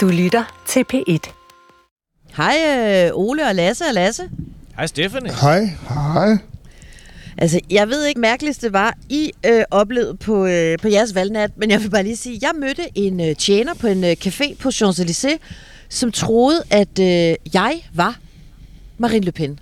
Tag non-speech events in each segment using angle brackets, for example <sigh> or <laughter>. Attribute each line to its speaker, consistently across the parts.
Speaker 1: Du lytter til P1.
Speaker 2: Hej øh, Ole og Lasse og Lasse.
Speaker 3: Hej Stephanie.
Speaker 4: Hej. Hej.
Speaker 2: Altså, jeg ved ikke, mærkeligst det var, I øh, oplevede på, øh, på jeres valgnat, men jeg vil bare lige sige, jeg mødte en øh, tjener på en øh, café på Champs-Élysées, som troede, at øh, jeg var Marine Le Pen. <laughs>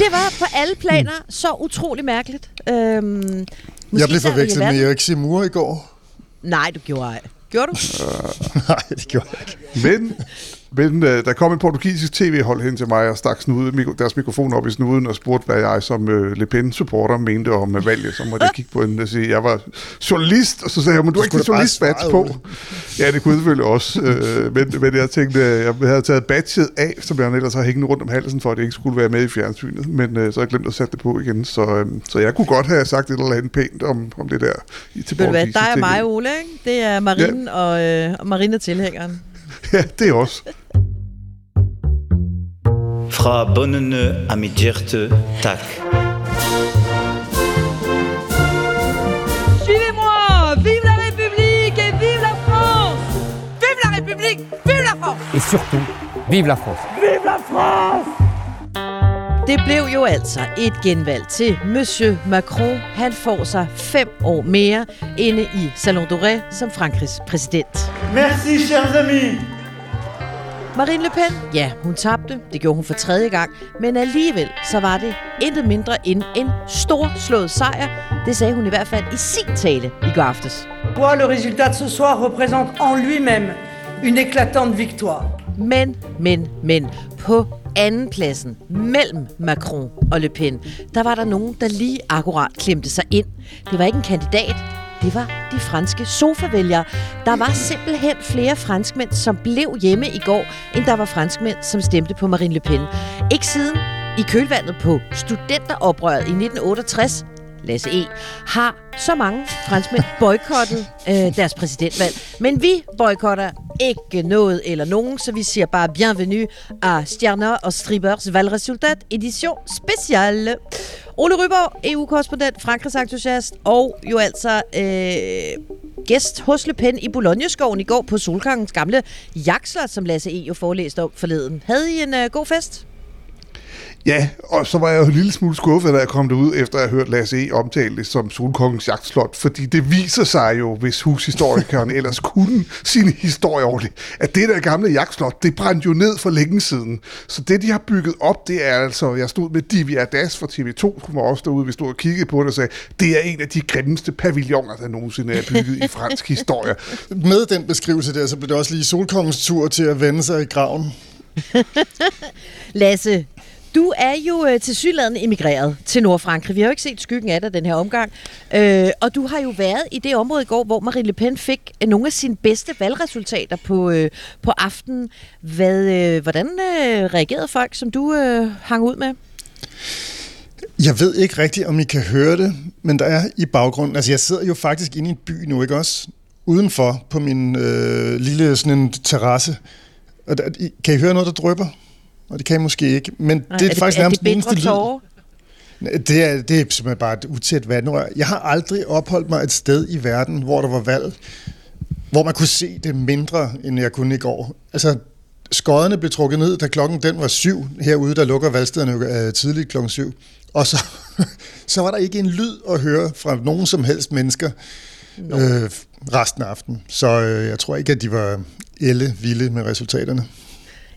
Speaker 2: det var på alle planer så utrolig mærkeligt. Øhm, måske
Speaker 4: Jeg blev forvekslet med Erik Simur i går.
Speaker 2: Nej, du gjorde ej. Gjorde du? <laughs>
Speaker 4: Nej, det gjorde jeg ikke.
Speaker 5: Men, men øh, der kom en portugisisk tv-hold hen til mig og stak snude, deres mikrofon op i snuden og spurgte, hvad jeg som øh, Le Pen-supporter mente om øh, valget. Så måtte jeg kigge på den og sige, jeg var journalist, og så sagde jeg, men du har ikke journalist-badge
Speaker 4: svare,
Speaker 5: på. Ja, det kunne selvfølgelig også. Øh, men, men jeg tænkte, øh, jeg havde taget badget af, som jeg ellers har hængende rundt om halsen, for at det ikke skulle være med i fjernsynet. Men øh, så har jeg glemt at sætte det på igen. Så, øh, så jeg kunne godt have sagt et eller andet pænt om, om det der. I, til
Speaker 2: Ved du hvad,
Speaker 5: portugisisk
Speaker 2: dig og mig, Ole, ikke? Det er Marine ja. og, øh, og Marine tilhængeren.
Speaker 5: Ja, det er også.
Speaker 6: Fra mit hjerte, tak.
Speaker 7: Suivez-moi Vive la République et vive la France Vive la République Vive la France
Speaker 8: Et surtout, vive la France.
Speaker 7: Vive la France
Speaker 2: Det blev jo altså et genvalg til Monsieur Macron. Han får sig fem år mere inde i Salon d'Auray som Frankrigs præsident.
Speaker 9: Merci, chers amis.
Speaker 2: Marine Le Pen, ja, hun tabte. Det gjorde hun for tredje gang. Men alligevel, så var det intet mindre end en storslået sejr. Det sagde hun i hvert fald i sin tale i går aftes.
Speaker 9: Quoi, le résultat de ce soir représente en lui-même une éclatante victoire.
Speaker 2: Men, men, men, på anden pladsen mellem Macron og Le Pen, der var der nogen, der lige akkurat klemte sig ind. Det var ikke en kandidat, det var de franske sofavælgere. Der var simpelthen flere franskmænd, som blev hjemme i går, end der var franskmænd, som stemte på Marine Le Pen. Ikke siden i kølvandet på studenteroprøret i 1968, Lasse E., har så mange franskmænd boykottet øh, deres præsidentvalg. Men vi boykotter ikke noget eller nogen, så vi siger bare bienvenue à Stjerner og Stribers valgresultat edition special. Ole Ryborg, EU-korrespondent, Frankrigs entusiast og jo altså øh, gæst hos Le Pen i Bologneskoven i går på Solkongens gamle jaksler, som Lasse E. jo forelæste om forleden. Havde I en øh, god fest?
Speaker 5: Ja, og så var jeg jo en lille smule skuffet, da jeg kom derud, efter at have hørt Lasse E. omtale det som Solkongens jagtslot, fordi det viser sig jo, hvis hushistorikeren <laughs> ellers kunne sin historie ordentligt, at det der gamle jagtslot, det brændte jo ned for længe siden. Så det, de har bygget op, det er altså, jeg stod med Divya Das fra TV2, hun var også derude, vi stod og kiggede på det og sagde, det er en af de grimmeste pavilloner, der nogensinde er bygget i fransk historie. <laughs>
Speaker 4: Med den beskrivelse der, så blev det også lige Solkongens tur til at vende sig i graven. <laughs>
Speaker 2: Lasse, du er jo øh, til sydlandet emigreret til Nordfrankrig. Vi har jo ikke set skyggen af dig den her omgang. Øh, og du har jo været i det område i går, hvor Marine Le Pen fik øh, nogle af sine bedste valgresultater på, øh, på aftenen. Hvad, øh, hvordan øh, reagerede folk, som du øh, hang ud med?
Speaker 4: Jeg ved ikke rigtigt, om I kan høre det, men der er i baggrunden... Altså, jeg sidder jo faktisk inde i en by nu, ikke også? Udenfor på min øh, lille sådan en terrasse. Og der, kan I høre noget, der drypper? Og det kan I måske ikke. Men
Speaker 2: Nej,
Speaker 4: det er, faktisk
Speaker 2: er
Speaker 4: nærmest
Speaker 2: det
Speaker 4: den eneste lyd. Det er, det er simpelthen bare et utæt vandrør. Jeg har aldrig opholdt mig et sted i verden, hvor der var valg, hvor man kunne se det mindre, end jeg kunne i går. Altså, skodderne blev trukket ned, da klokken den var syv. Herude, der lukker valgstederne jo øh, tidligt klokken syv. Og så, <laughs> så var der ikke en lyd at høre fra nogen som helst mennesker øh, resten af aftenen. Så øh, jeg tror ikke, at de var elle vilde med resultaterne.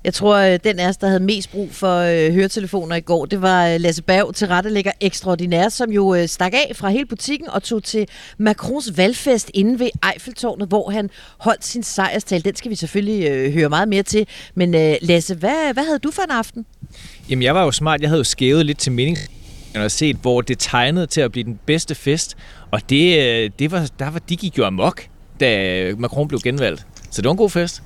Speaker 2: Jeg tror, øh, den af os, der havde mest brug for øh, høretelefoner i går, det var øh, Lasse Berg, tilrettelægger ekstraordinær, som jo øh, stak af fra hele butikken og tog til Macrons valgfest inde ved Eiffeltårnet, hvor han holdt sin sejrstal. Den skal vi selvfølgelig øh, høre meget mere til. Men øh, Lasse, hvad, hvad havde du for en aften?
Speaker 3: Jamen, jeg var jo smart. Jeg havde jo skævet lidt til mening og set, hvor det tegnede til at blive den bedste fest. Og det, øh, det var, der var, de gik jo amok, da Macron blev genvalgt. Så det var en god fest.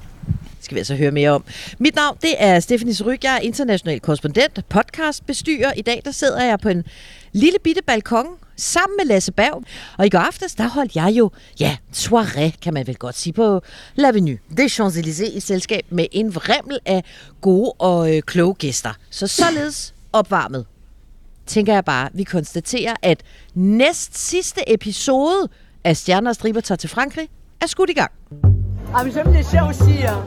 Speaker 2: Skal vi altså høre mere om. Mit navn, det er Stephanie Ryg. Jeg er international korrespondent, podcastbestyrer. I dag, der sidder jeg på en lille bitte balkon sammen med Lasse Berg. Og i går aftes, der holdt jeg jo, ja, soirée, kan man vel godt sige, på L'Avenue des Champs-Élysées i selskab med en vrimmel af gode og øh, kloge gæster. Så således opvarmet tænker jeg bare, vi konstaterer, at næst sidste episode af Stjerner og Striber tager til Frankrig er skudt i gang.
Speaker 9: Ah, mais j'aime les chiens aussi. Hein.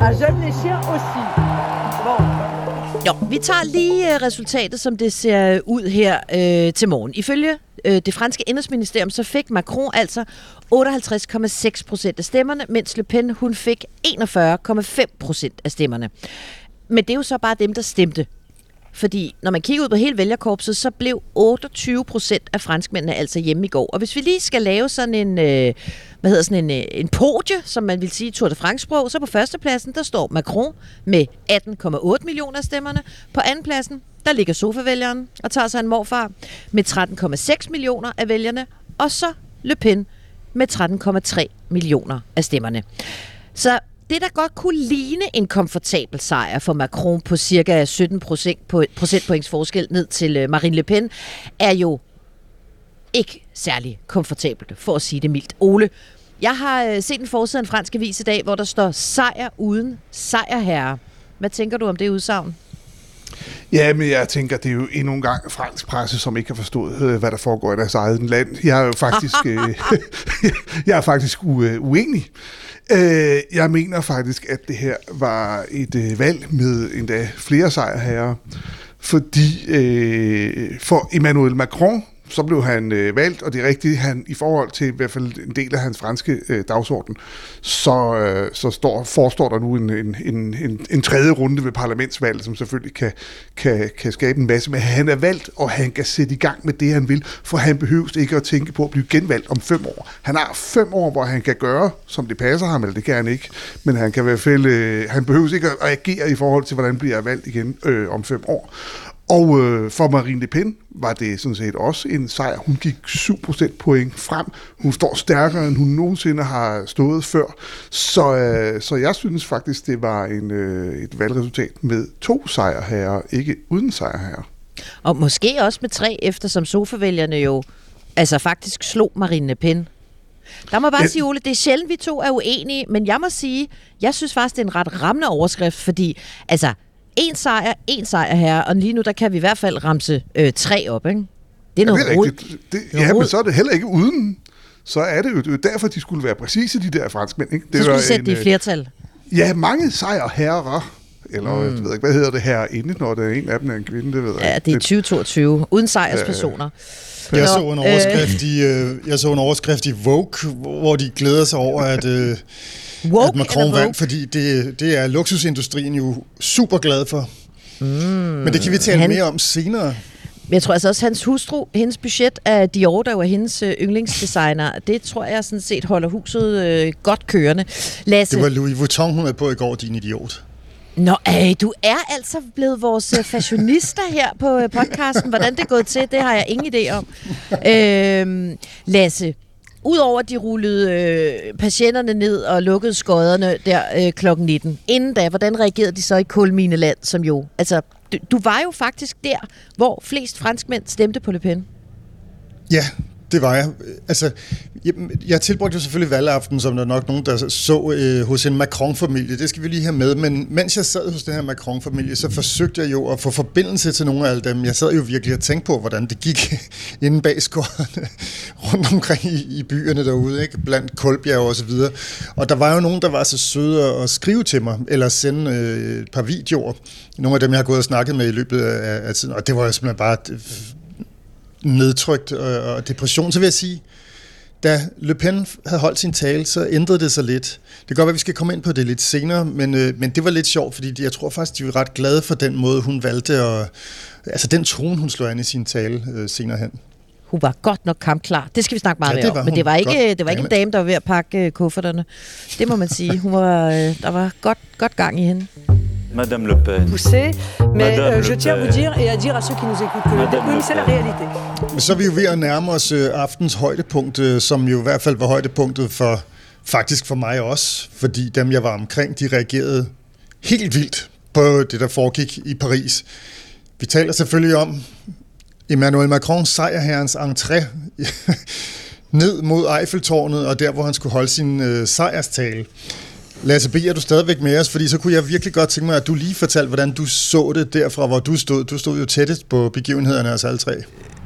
Speaker 9: Ah, j'aime les chiens aussi. Bon.
Speaker 2: Jo, vi tager lige uh, resultatet, som det ser øh, ud her øh, til morgen. Ifølge øh, det franske indrigsministerium, så fik Macron altså 58,6 procent af stemmerne, mens Le Pen hun fik 41,5 procent af stemmerne. Men det er jo så bare dem, der stemte. Fordi når man kigger ud på hele vælgerkorpset, så blev 28 procent af franskmændene altså hjemme i går. Og hvis vi lige skal lave sådan en, øh, hvad hedder sådan en, øh, en podie, som man vil sige i Tour de France-sprog, så på førstepladsen, der står Macron med 18,8 millioner af stemmerne. På andenpladsen, der ligger sofavælgeren og tager sig en morfar med 13,6 millioner af vælgerne. Og så Le Pen med 13,3 millioner af stemmerne. Så det, der godt kunne ligne en komfortabel sejr for Macron på cirka 17 procent på procentpoints forskel ned til øh, Marine Le Pen, er jo ikke særlig komfortabelt, for at sige det mildt. Ole, jeg har øh, set en forside af en fransk avis i dag, hvor der står sejr uden sejrherre. Hvad tænker du om det udsagn?
Speaker 5: Ja, men jeg tænker, det er jo endnu en gang fransk presse, som ikke har forstået, øh, hvad der foregår i deres eget land. Jeg er jo faktisk, øh, <laughs> jeg er faktisk u- uenig. Jeg mener faktisk, at det her var et valg med endda flere sejrherrer, fordi øh, for Emmanuel Macron, så blev han øh, valgt, og det er rigtigt, han i forhold til i hvert fald en del af hans franske øh, dagsorden, så, øh, så står, forestår der nu en, en, en, en, en tredje runde ved parlamentsvalget, som selvfølgelig kan, kan, kan skabe en masse, men han er valgt, og han kan sætte i gang med det, han vil, for han behøves ikke at tænke på at blive genvalgt om fem år. Han har fem år, hvor han kan gøre, som det passer ham, eller det kan han ikke, men han kan i hvert fald, øh, han behøves ikke at agere i forhold til, hvordan bliver valgt igen øh, om fem år. Og øh, for Marine Le Pen var det sådan set også en sejr. Hun gik 7% point frem. Hun står stærkere, end hun nogensinde har stået før. Så, øh, så jeg synes faktisk, det var en, øh, et valgresultat med to sejrherrer, ikke uden sejrherrer.
Speaker 2: Og måske også med tre, eftersom sofavælgerne jo altså faktisk slog Marine Le Pen. Der må bare
Speaker 5: Ja.
Speaker 2: sige, Ole, det er sjældent, vi to er uenige, men jeg må sige, jeg synes faktisk, det er en ret rammende overskrift, fordi altså, en sejr, en sejr her, og lige nu, der kan vi i hvert fald ramse øh, tre op, ikke? Det er
Speaker 5: Ja,
Speaker 2: noget
Speaker 5: det er rigtigt. Det,
Speaker 2: Det er
Speaker 5: ja,
Speaker 2: rod.
Speaker 5: men så er det heller ikke uden. Så er det jo, det er derfor, de skulle være præcise, de der franskmænd. Ikke?
Speaker 2: Så skal
Speaker 5: var
Speaker 2: vi sætte det i
Speaker 5: øh,
Speaker 2: flertal.
Speaker 5: Ja, mange sejrherrer. Eller mm. jeg ved ikke, hvad hedder det her inde, når det er en af dem er en kvinde, det ved jeg
Speaker 2: Ja, det er 2022, uden sejrspersoner.
Speaker 4: Jeg
Speaker 2: Nå,
Speaker 4: så en overskrift i, øh, jeg så en overskrift i Vogue, hvor de glæder sig over, at, øh,
Speaker 2: Woke
Speaker 4: at Macron vandt, fordi det, det er luksusindustrien jo super glad for. Mm, Men det kan vi tale
Speaker 2: han-
Speaker 4: mere om senere.
Speaker 2: Men jeg tror altså også, hans hustru, hendes budget af Dior, der jo er hendes øh, yndlingsdesigner, det tror jeg sådan set holder huset øh, godt kørende. Lasse,
Speaker 4: Det var Louis Vuitton, hun er på i går, din idiot.
Speaker 2: Nå, øh, du er altså blevet vores øh, fashionister her på øh, podcasten. Hvordan det er gået til, det har jeg ingen idé om. Øh, Lasse, Udover at de rullede øh, patienterne ned og lukkede skodderne der øh, klokken 19, inden da, hvordan reagerede de så i Kulmineland, som jo, altså, du, du var jo faktisk der, hvor flest franskmænd stemte på Le Pen.
Speaker 4: Ja, det var jeg. Altså, jeg, jeg tilbrugte jo selvfølgelig valgaften, som der er nok nogen, der så øh, hos en Macron-familie. Det skal vi lige have med. Men mens jeg sad hos den her Macron-familie, så forsøgte jeg jo at få forbindelse til nogle af alle dem. Jeg sad jo virkelig og tænkte på, hvordan det gik <laughs> inde bag skårene <laughs> rundt omkring i, i byerne derude, ikke? blandt Kolbjerg og så videre. Og der var jo nogen, der var så søde at skrive til mig, eller sende øh, et par videoer. Nogle af dem, jeg har gået og snakket med i løbet af, af tiden. Og det var jo simpelthen bare nedtrykt og, og depression, så vil jeg sige, da Le Pen havde holdt sin tale, så ændrede det sig lidt. Det kan godt være, at vi skal komme ind på det lidt senere, men, øh, men det var lidt sjovt, fordi de, jeg tror faktisk, de var ret glade for den måde, hun valgte, at, altså den tone, hun slog an i sin tale øh, senere hen.
Speaker 2: Hun var godt nok kampklar. Det skal vi snakke meget
Speaker 4: Ja,
Speaker 2: mere om. Men det var ikke,
Speaker 4: Godt.
Speaker 2: det var ikke en dame, der var ved at pakke øh, kufferterne. Det må man sige. Hun var, øh, der var godt, godt gang i hende.
Speaker 6: Madame Le Pen.
Speaker 9: poussé, mais euh, je tiens à vous dire et à dire à ceux qui nous écoutent que le
Speaker 6: Madame
Speaker 9: oui,
Speaker 6: Le
Speaker 9: c'est la réalité.
Speaker 4: Men så er vi jo ved at nærme os øh, aftens højdepunkt, øh, som jo i hvert fald var højdepunktet for, faktisk for mig også, fordi dem, jeg var omkring, de reagerede helt vildt på det, der foregik i Paris. Vi taler selvfølgelig om Emmanuel Macrons sejrherrens entré <laughs> ned mod Eiffeltårnet, og der, hvor han skulle holde sin øh, sejrstale. Lasse B., er du stadigvæk med os? Fordi så kunne jeg virkelig godt tænke mig, at du lige fortalte, hvordan du så det derfra, hvor du stod. Du stod jo tættest på begivenhederne, af os alle tre.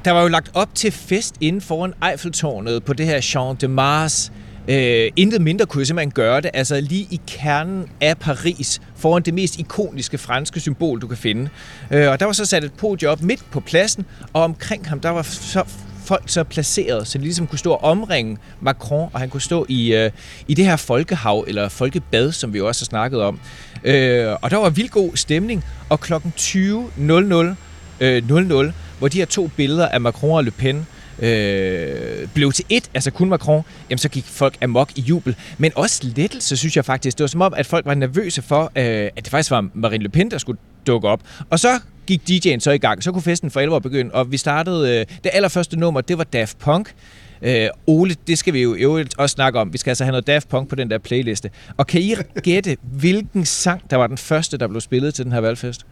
Speaker 3: der var jo lagt op til fest inden foran Eiffeltårnet på det her Champ de Mars. Øh, intet mindre kunne jeg simpelthen gøre det. Altså lige i kernen af Paris, foran det mest ikoniske franske symbol, du kan finde. Øh, og der var så sat et podium op midt på pladsen, og omkring ham, der var så folk så placeret, så de ligesom kunne stå og omringe Macron, og han kunne stå i, øh, i det her folkehav, eller folkebad, som vi jo også har snakket om. Øh, og der var vild god stemning, og klokken 20.00, øh, 00, hvor de her to billeder af Macron og Le Pen øh, blev til et, altså kun Macron, jamen så gik folk amok i jubel. Men også lettelse, synes jeg faktisk. Det var som om, at folk var nervøse for, øh, at det faktisk var Marine Le Pen, der skulle dukke op. Og så gik DJ'en så i gang. Så kunne festen for alvor begynde, og vi startede... Øh, det allerførste nummer, det var Daft Punk. Øh, Ole, det skal vi jo øvrigt også snakke om. Vi skal altså have noget Daft Punk på den der playliste. Og kan I gætte, hvilken sang, der var den første, der blev spillet til den her valgfest?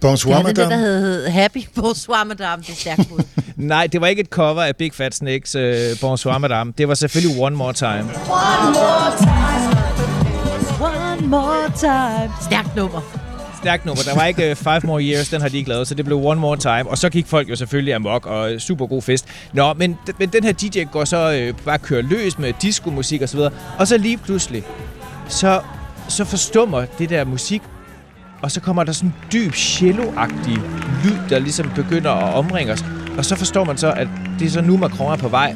Speaker 4: Bonsoir,
Speaker 2: Ja, det er det, der hed Happy Bonsoir Madame. Det er stærkt. <laughs>
Speaker 3: Nej, det var ikke et cover af Big Fat Snakes uh, Bonsoir Madame. Det var selvfølgelig One More Time.
Speaker 2: One more time. Stærkt nummer.
Speaker 3: Stærkt nummer. Der var ikke uh, Five More Years, den har de ikke lavet, så det blev One More Time. Og så gik folk jo selvfølgelig amok, og øh, super god fest. Nå, men, men den her DJ går så uh, bare kører løs med disco-musik og så videre. Og så lige pludselig, så, så forstummer det der musik, og så kommer der sådan en dyb cello lyd, der ligesom begynder at omringe os. Og så forstår man så, at det er så nu, Macron er på vej.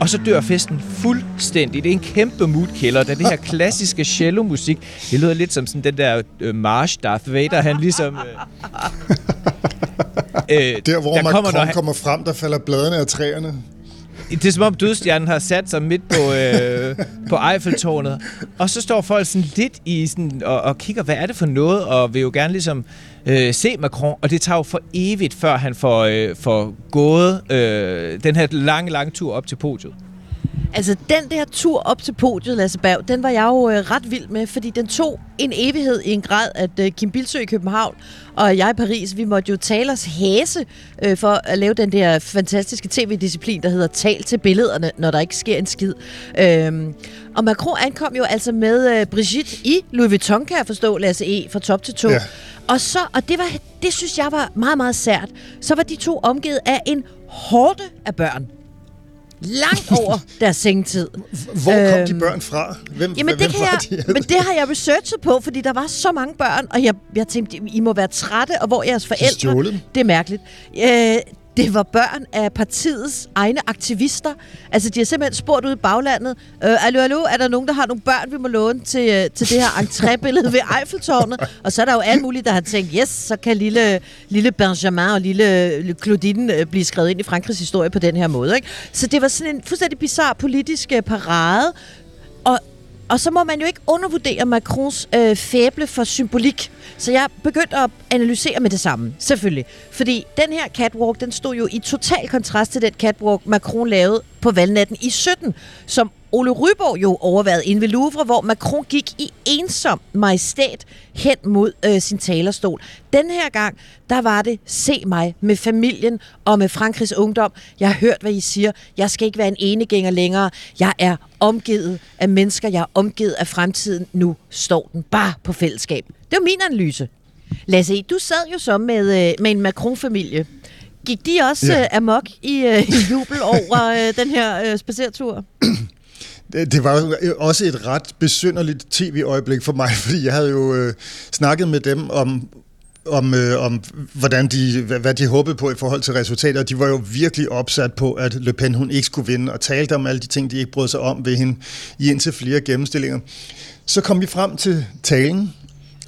Speaker 3: Og så dør festen fuldstændig. Det er en kæmpe moodkiller, da det her klassiske cello-musik, det lyder lidt som sådan den der øh, march Darth Vader, han ligesom... Øh, <laughs> øh,
Speaker 4: Der, hvor
Speaker 3: der
Speaker 4: Macron
Speaker 3: kommer, når
Speaker 4: kommer frem, der falder bladene af træerne.
Speaker 3: det er som om dødstjernen har sat sig midt på, øh, på Eiffeltårnet. Og så står folk sådan lidt i sådan, og, og kigger, hvad er det for noget, og vil jo gerne ligesom øh, se Macron. Og det tager jo for evigt, før han får, øh, får gået øh, den her lange, lange tur op til podiet.
Speaker 2: Altså, den der tur op til podiet, Lasse Berg, den var jeg jo øh, ret vild med, fordi den tog en evighed i en grad, at øh, Kim Bilsø i København og jeg i Paris, vi måtte jo tale os hæse øh, for at lave den der fantastiske tv-disciplin, der hedder tal til billederne, når der ikke sker en skid. Øhm, og Macron ankom jo altså med øh, Brigitte i Louis Vuitton, kan jeg forstå, Lasse E, fra top til to.
Speaker 4: Ja.
Speaker 2: Og så, og det, var, det synes jeg var meget, meget sært, så var de to omgivet af en hårde af børn. Langt over <laughs> deres sengetid.
Speaker 4: Hvor kom de
Speaker 2: Øhm,
Speaker 4: børn fra? Hvem,
Speaker 2: Jamen,
Speaker 4: hvem
Speaker 2: det kan
Speaker 4: var
Speaker 2: jeg,
Speaker 4: de?
Speaker 2: men det har jeg researchet på, fordi der var så mange børn, og jeg, jeg tænkte, I må være trætte, og hvor jeres forældre... Det er mærkeligt. Øh, det var børn af partiets egne aktivister. Altså, de har simpelthen spurgt ud i baglandet, øh, allo, allo, er der nogen, der har nogle børn, vi må låne til, øh, til det her entrébillede ved Eiffeltårnet? Og så er der jo alle mulige, der har tænkt, yes, så kan lille, lille Benjamin og lille, Claudine øh, blive skrevet ind i Frankrigs historie på den her måde. Ikke? Så det var sådan en fuldstændig bizarre politisk øh, parade, og, så må man jo ikke undervurdere Macrons øh, fæble for symbolik. Så jeg begyndte at analysere med det samme, selvfølgelig. Fordi den her catwalk, den stod jo i total kontrast til den catwalk, Macron lavede på valgnatten i 17, som Ole Ryborg jo overvejede inde ved Louvre, hvor Macron gik i ensom majestæt hen mod øh, sin talerstol. Den her gang, der var det se mig med familien og med Frankrigs ungdom. Jeg har hørt, hvad I siger. Jeg skal ikke være en enegænger længere. Jeg er omgivet af mennesker. Jeg er omgivet af fremtiden. Nu står den bare på fællesskab. Det var min analyse. Lasse, du sad jo så med, øh, med en Macron-familie. Gik de også
Speaker 4: Ja.
Speaker 2: ja. amok i, øh, i jubel over øh, den her øh, spacertur? <clears throat>
Speaker 4: Det, det var også et ret besynderligt tv-øjeblik for mig, <laughs> fordi jeg havde jo øh, snakket med dem om, om, øh, om hvordan de, hvad, hvad de håbede på i forhold til resultater. De var jo virkelig opsat på, at Le Pen hun ikke skulle vinde, og talte om alle de ting, de ikke brød sig om ved hende i indtil flere gennemstillinger. Så kom vi frem til talen,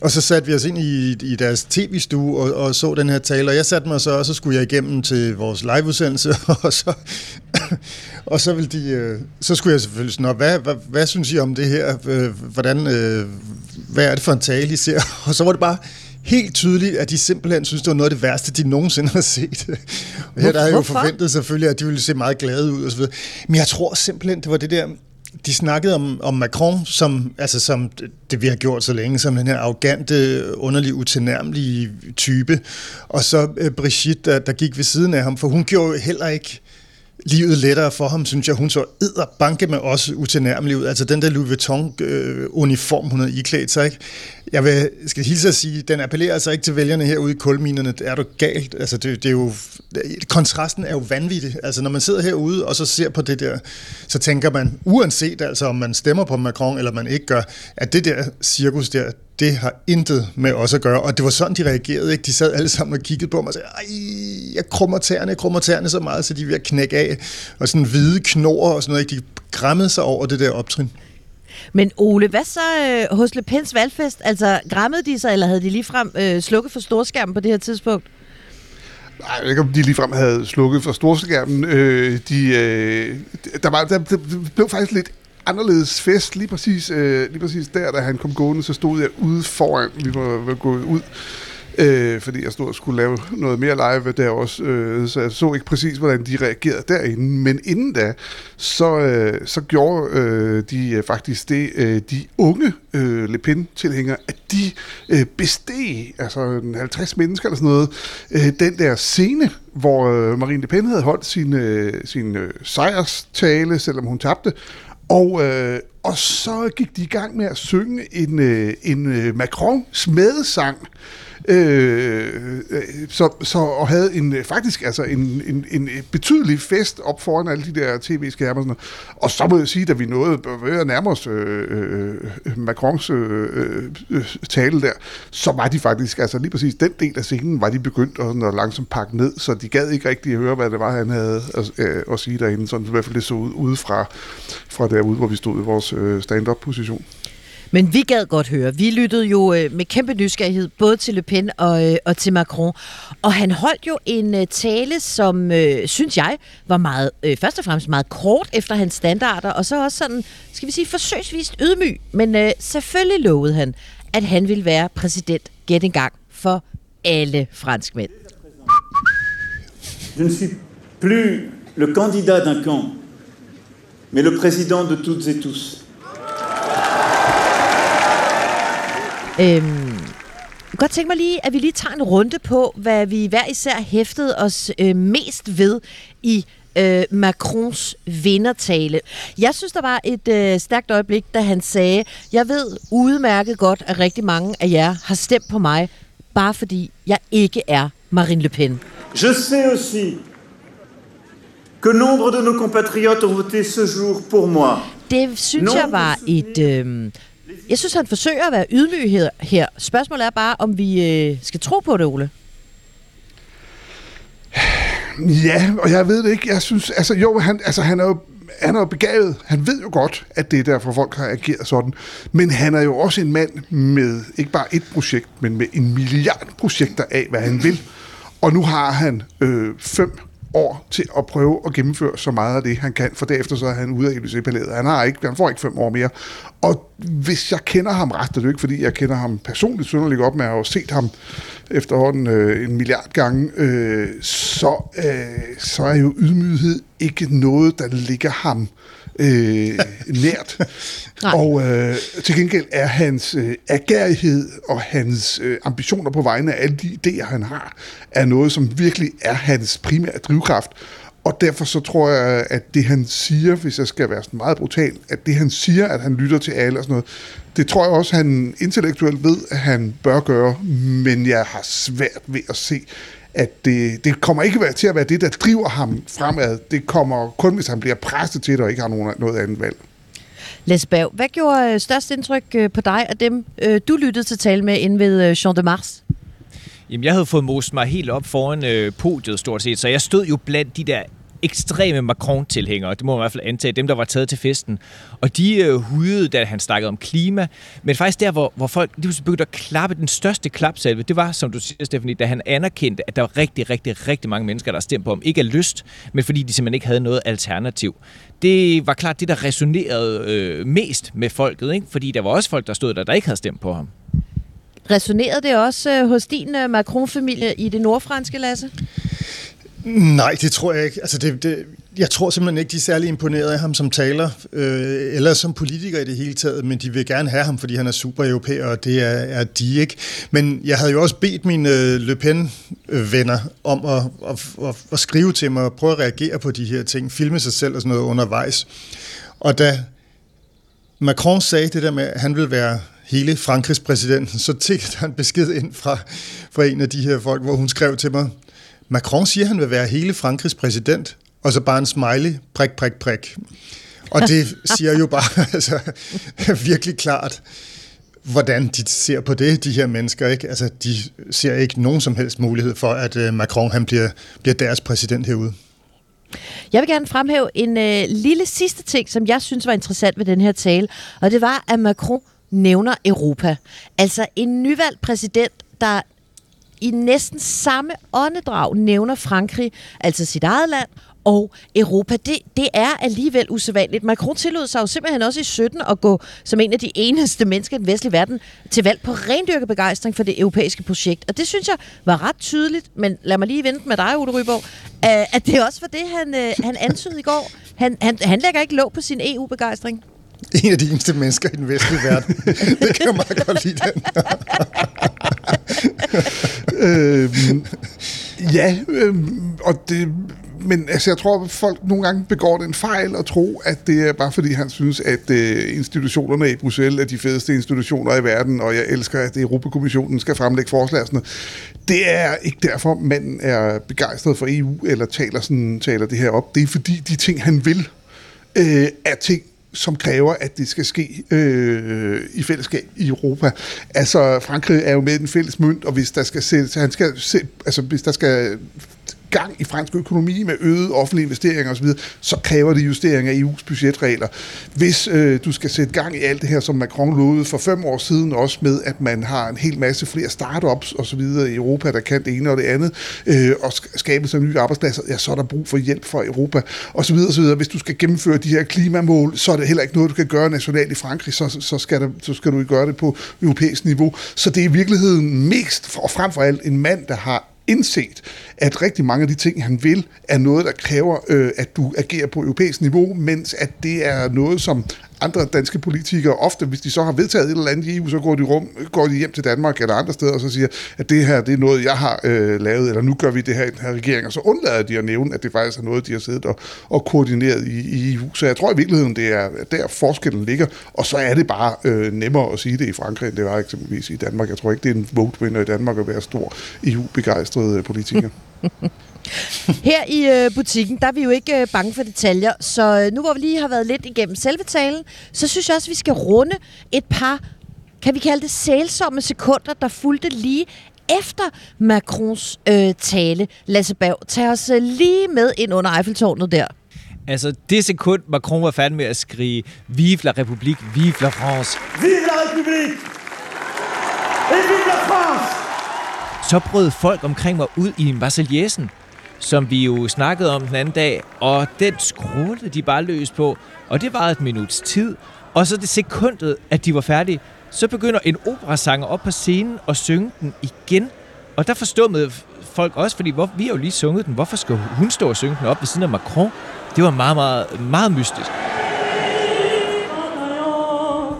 Speaker 4: og så satte vi os ind i, i deres tv-stue og, og så den her tale, og jeg satte mig så, og så skulle jeg igennem til vores liveudsendelse, <laughs> og så, og så, ville de, øh, så skulle jeg selvfølgelig sådan, "Nå, hvad, hvad, hvad synes I om det her? Hvordan, øh, hvad er det for en tale, I ser? <laughs> Og så var det bare helt tydeligt, at de simpelthen synes, det var noget af det værste, de nogensinde har set. <laughs> Og her der jeg jo forventet selvfølgelig, at de ville se meget glade ud og så videre. Men jeg tror simpelthen, det var det der, de snakkede om, om Macron, som, altså som det vi har gjort så længe, som den her arrogante, underlig, utilnærmelige type. Og så øh, Brigitte, der, der gik ved siden af ham, for hun gjorde jo heller ikke livet lettere for ham, synes jeg. Hun så banke med os utilnærmelig ud. Altså den der Louis Vuitton-uniform, øh, hun havde iklædt sig, ikke? Jeg vil, skal hilse at sige, den appellerer altså ikke til vælgerne herude i kulminerne. Det er du galt. Altså det, det er jo, kontrasten er jo vanvittig. Altså når man sidder herude og så ser på det der, så tænker man, uanset altså om man stemmer på Macron eller man ikke gør, at det der cirkus der, det har intet med os at gøre. Og det var sådan, de reagerede. Ikke? De sad alle sammen og kiggede på mig og sagde, Ej, jeg krummer tæerne, jeg krummer tæerne så meget, så de er ved at knække af. Og sådan hvide knor og sådan noget. Ikke? De græmmede sig over det der optrin.
Speaker 2: Men Ole, hvad så øh, hos Le Pens valgfest? Altså, græmmede de sig, eller havde de ligefrem øh, slukket for storskærmen på det her tidspunkt?
Speaker 5: Nej, jeg ved ikke, om de ligefrem havde slukket for storskærmen. Øh, de, øh, der, var, der, der blev faktisk lidt anderledes fest, lige præcis, øh, lige præcis der, da han kom gående, så stod jeg ude foran, vi var, var gået ud, øh, fordi jeg stod og skulle lave noget mere live der også, øh, så jeg så ikke præcis, hvordan de reagerede derinde, men inden da, så, øh, så gjorde øh, de øh, faktisk det, øh, de unge øh, Le Pen-tilhængere, at de øh, besteg, altså 50 mennesker eller sådan noget, øh, den der scene, hvor øh, Marine Le Pen havde holdt sin, øh, sin øh, sejrstale, selvom hun tabte, og, øh, og så gik de i gang med at synge en, øh, en øh, Macron-smedesang, Øh, Øh, øh, så, så, og havde en, øh, faktisk altså en, en, en betydelig fest op foran alle de der tv-skærme. Og, sådan noget. og så må jeg sige, da vi nåede ved at nærme os øh, øh, Macrons øh, øh, øh, tale der, så var de faktisk, altså lige præcis den del af scenen, var de begyndt at, at langsomt pakke ned, så de gad ikke rigtig at høre, hvad det var, han havde at, øh, at sige derinde, sådan i hvert fald det så ud, udefra, fra derude, hvor vi stod i vores øh, stand-up-position.
Speaker 2: Men vi gad godt høre. Vi lyttede jo øh, med kæmpe nysgerrighed både til Le Pen og, øh, og til Macron. Og han holdt jo en øh, tale, som øh, synes jeg var meget, øh, først og fremmest meget kort efter hans standarder, og så også sådan, skal vi sige, forsøgsvist ydmyg. Men øh, selvfølgelig lovede han, at han ville være præsident gæt en gang for alle franskmænd.
Speaker 6: Je ne suis plus le candidat d'un camp, mais le président de toutes et tous.
Speaker 2: Øhm, godt tænke mig lige, at vi lige tager en runde på, hvad vi hver især hæftede os øh, mest ved i øh, Macrons vindertale. Jeg synes, der var et øh, stærkt øjeblik, da han sagde, jeg ved udmærket godt, at rigtig mange af jer har stemt på mig, bare fordi jeg ikke er Marine Le Pen.
Speaker 6: Je sais aussi que nombre de nos compatriotes ont voté ce jour pour moi.
Speaker 2: Det synes jeg var et... Øh, jeg synes, han forsøger at være ydmyg her. Spørgsmålet er bare, om vi øh, skal tro på det, Ole.
Speaker 5: Ja, og jeg ved det ikke. Jeg synes, altså jo, han, altså, han er jo han er jo begavet. Han ved jo godt, at det er derfor, folk har ageret sådan. Men han er jo også en mand med ikke bare et projekt, men med en milliard projekter af, hvad han vil. Og nu har han øh, fem år til at prøve at gennemføre så meget af det, han kan, for derefter så er han ude af Élysée-palæet. Han, har ikke, han får ikke fem år mere. Og hvis jeg kender ham ret, det er jo ikke, fordi jeg kender ham personligt synderligt op med at have set ham efterhånden øh, en milliard gange, øh, så, øh, så er jo ydmyghed ikke noget, der ligger ham øh, nært. <laughs> og øh, til gengæld er hans øh, agerighed og hans øh, ambitioner på vegne af alle de idéer, han har, er noget, som virkelig er hans primære drivkraft. Og derfor så tror jeg, at det han siger, hvis jeg skal være sådan meget brutal, at det han siger, at han lytter til alle og sådan noget, det tror jeg også, han intellektuelt ved, at han bør gøre, men jeg har svært ved at se, at det, det kommer ikke til at være det, der driver ham fremad. Det kommer kun, hvis han bliver presset til det og ikke har nogen, noget andet valg.
Speaker 2: Les Bav, hvad gjorde øh, størst indtryk øh, på dig af dem, øh, du lyttede til tale med inde ved Jean de Mars?
Speaker 3: Jamen, jeg havde fået most mig helt op foran øh, podiet stort set, så jeg stod jo blandt de der ekstreme Macron-tilhængere, det må man i hvert fald antage, dem der var taget til festen. Og de øh, hudede, da han snakkede om klima, men faktisk der, hvor, hvor folk lige begyndte at klappe den største klapsalve, det var, som du siger, Stephanie, da han anerkendte, at der var rigtig, rigtig, rigtig mange mennesker, der stemte på ham. Ikke af lyst, men fordi de simpelthen ikke havde noget alternativ. Det var klart det, der resonerede øh, mest med folket, ikke? fordi der var også folk, der stod der, der ikke havde stemt på ham.
Speaker 2: Resonerede det også øh, hos din øh, Macron-familie i det nordfranske, Lasse?
Speaker 4: Nej, det tror jeg ikke. Altså det, det, jeg tror simpelthen ikke, de er særlig imponeret af ham som taler, øh, eller som politiker i det hele taget, men de vil gerne have ham, fordi han er super europæer, og det er, er de ikke. Men jeg havde jo også bedt mine øh, Le Pen-venner om at, at, at, at skrive til mig og prøve at reagere på de her ting, filme sig selv og sådan noget undervejs. Og da Macron sagde det der med, at han vil være hele Frankrigs præsident, så tækkede en besked ind fra, fra en af de her folk, hvor hun skrev til mig, Macron siger, han vil være hele Frankrigs præsident, og så bare en smiley, prik, prik, prik. Og det siger jo bare <laughs> altså, virkelig klart, hvordan de ser på det, de her mennesker. Ikke? Altså, de ser ikke nogen som helst mulighed for, at øh, Macron han bliver, bliver deres præsident herude.
Speaker 2: Jeg vil gerne fremhæve en øh, lille sidste ting, som jeg synes var interessant ved den her tale, og det var, at Macron nævner Europa. Altså en nyvalgt præsident, der i næsten samme åndedrag nævner Frankrig, altså sit eget land, og Europa. Det, det er alligevel usædvanligt. Macron tillod sig jo simpelthen også i 17 at gå som en af de eneste mennesker i den vestlige verden til valg på rendyrket begejstring for det europæiske projekt. Og det synes jeg var ret tydeligt, men lad mig lige vente med dig, Ole Ryborg, at det også var det, han, øh, han antydede i går. Han, han, han lægger ikke låg på sin EU-begejstring. <laughs>
Speaker 4: En af de eneste mennesker i den vestlige verden. <laughs> det kan jeg meget godt lide den. <laughs>
Speaker 5: øhm, ja, øhm, og det men altså, jeg tror, at folk nogle gange begår den fejl og tro, at det er bare fordi, han synes, at øh, institutionerne i Bruxelles er de fedeste institutioner i verden, og jeg elsker, at Europakommissionen skal fremlægge forslag og sådan noget. Det er ikke derfor, manden er begejstret for EU, eller taler, sådan, taler det her op. Det er fordi, de ting, han vil, øh, er ting, som kræver, at det skal ske øh, i fællesskab i Europa. Altså, Frankrig er jo med den fælles mønt, og hvis der skal sættes, han skal se, altså, hvis der skal gang i fransk økonomi med øget offentlige investeringer osv., så kræver det justering af EU's budgetregler. Hvis øh, du skal sætte gang i alt det her, som Macron lovede for fem år siden, også med, at man har en hel masse flere startups osv. i Europa, der kan det ene og det andet, øh, og skabe sig nye arbejdspladser, ja, så er der brug for hjælp fra Europa osv. osv. Hvis du skal gennemføre de her klimamål, så er det heller ikke noget, du kan gøre nationalt i Frankrig, så, så, skal, der, så skal du gøre det på europæisk niveau. Så det er i virkeligheden mest, og frem for alt, en mand, der har indset, at rigtig mange af de ting, han vil, er noget, der kræver, øh, at du agerer på europæisk niveau, mens at det er noget, som andre danske politikere ofte, hvis de så har vedtaget et eller andet i EU, så går de, rum, går de hjem til Danmark eller andre steder og så siger, at det her det er noget, jeg har øh, lavet, eller nu gør vi det her i den her regering, og så undlader de at nævne, at det faktisk er noget, de har siddet og, og koordineret i, i EU. Så jeg tror i virkeligheden, det er der forskellen ligger, og så er det bare øh, nemmere at sige det i Frankrig, end det var eksempelvis i Danmark. Jeg tror ikke, det er en vote winner i Danmark at være stor EU-begejstret øh, politiker. <laughs>
Speaker 2: Her i øh, butikken, der er vi jo ikke øh, bange for detaljer, så øh, nu hvor vi lige har været lidt igennem selve talen, så synes jeg også, at vi skal runde et par, kan vi kalde det sælsomme sekunder, der fulgte lige efter Macrons øh, tale. Lasse Bav, tag os øh, lige med ind under Eiffeltårnet der.
Speaker 3: Altså, det sekund, Macron var færdig med at skrige Vive la République, vive la France.
Speaker 6: Vive la République Et vive la France
Speaker 3: Så brød folk omkring mig ud i Marseillesen som vi jo snakkede om den anden dag, og den skruede de bare løs på, og det var et minuts tid. Og så det sekundet, at de var færdige, så begynder en operasanger op på scenen og synge den igen. Og der forstod folk også, fordi hvor, vi har jo lige sunget den, hvorfor skal hun stå og synge den op ved siden af Macron? Det var meget, meget, meget mystisk.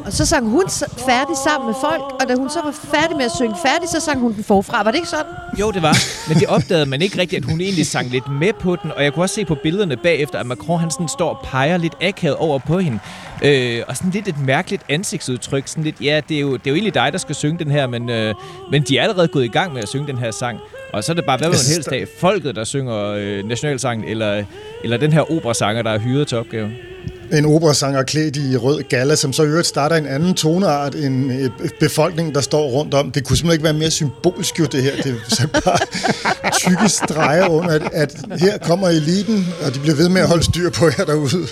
Speaker 2: Og så sang hun færdig sammen med folk, og da hun så var færdig med at synge færdig, så sang hun den forfra. Var det ikke sådan?
Speaker 3: Jo, det var. Men det opdagede man ikke rigtigt, at hun egentlig sang lidt med på den. Og jeg kunne også se på billederne bagefter, at Macron han sådan står og peger lidt akavet over på hende. Øh, og sådan lidt et mærkeligt ansigtsudtryk. Sådan lidt, ja, det er jo, det er jo egentlig dig, der skal synge den her, men, øh, men de er allerede gået i gang med at synge den her sang. Og så er det bare, hvad man helst af, folket, der synger øh, nationalsangen, eller, eller den her operasanger, der er hyret til opgaven
Speaker 4: en operasanger klædt i rød gala, som så i øvrigt starter en anden toneart end øh, befolkningen, der står rundt om. Det kunne simpelthen ikke være mere symbolsk jo, det her. Det er bare <laughs> tykke streger under, at, at her kommer eliten, og de bliver ved med at holde styr på jer derude.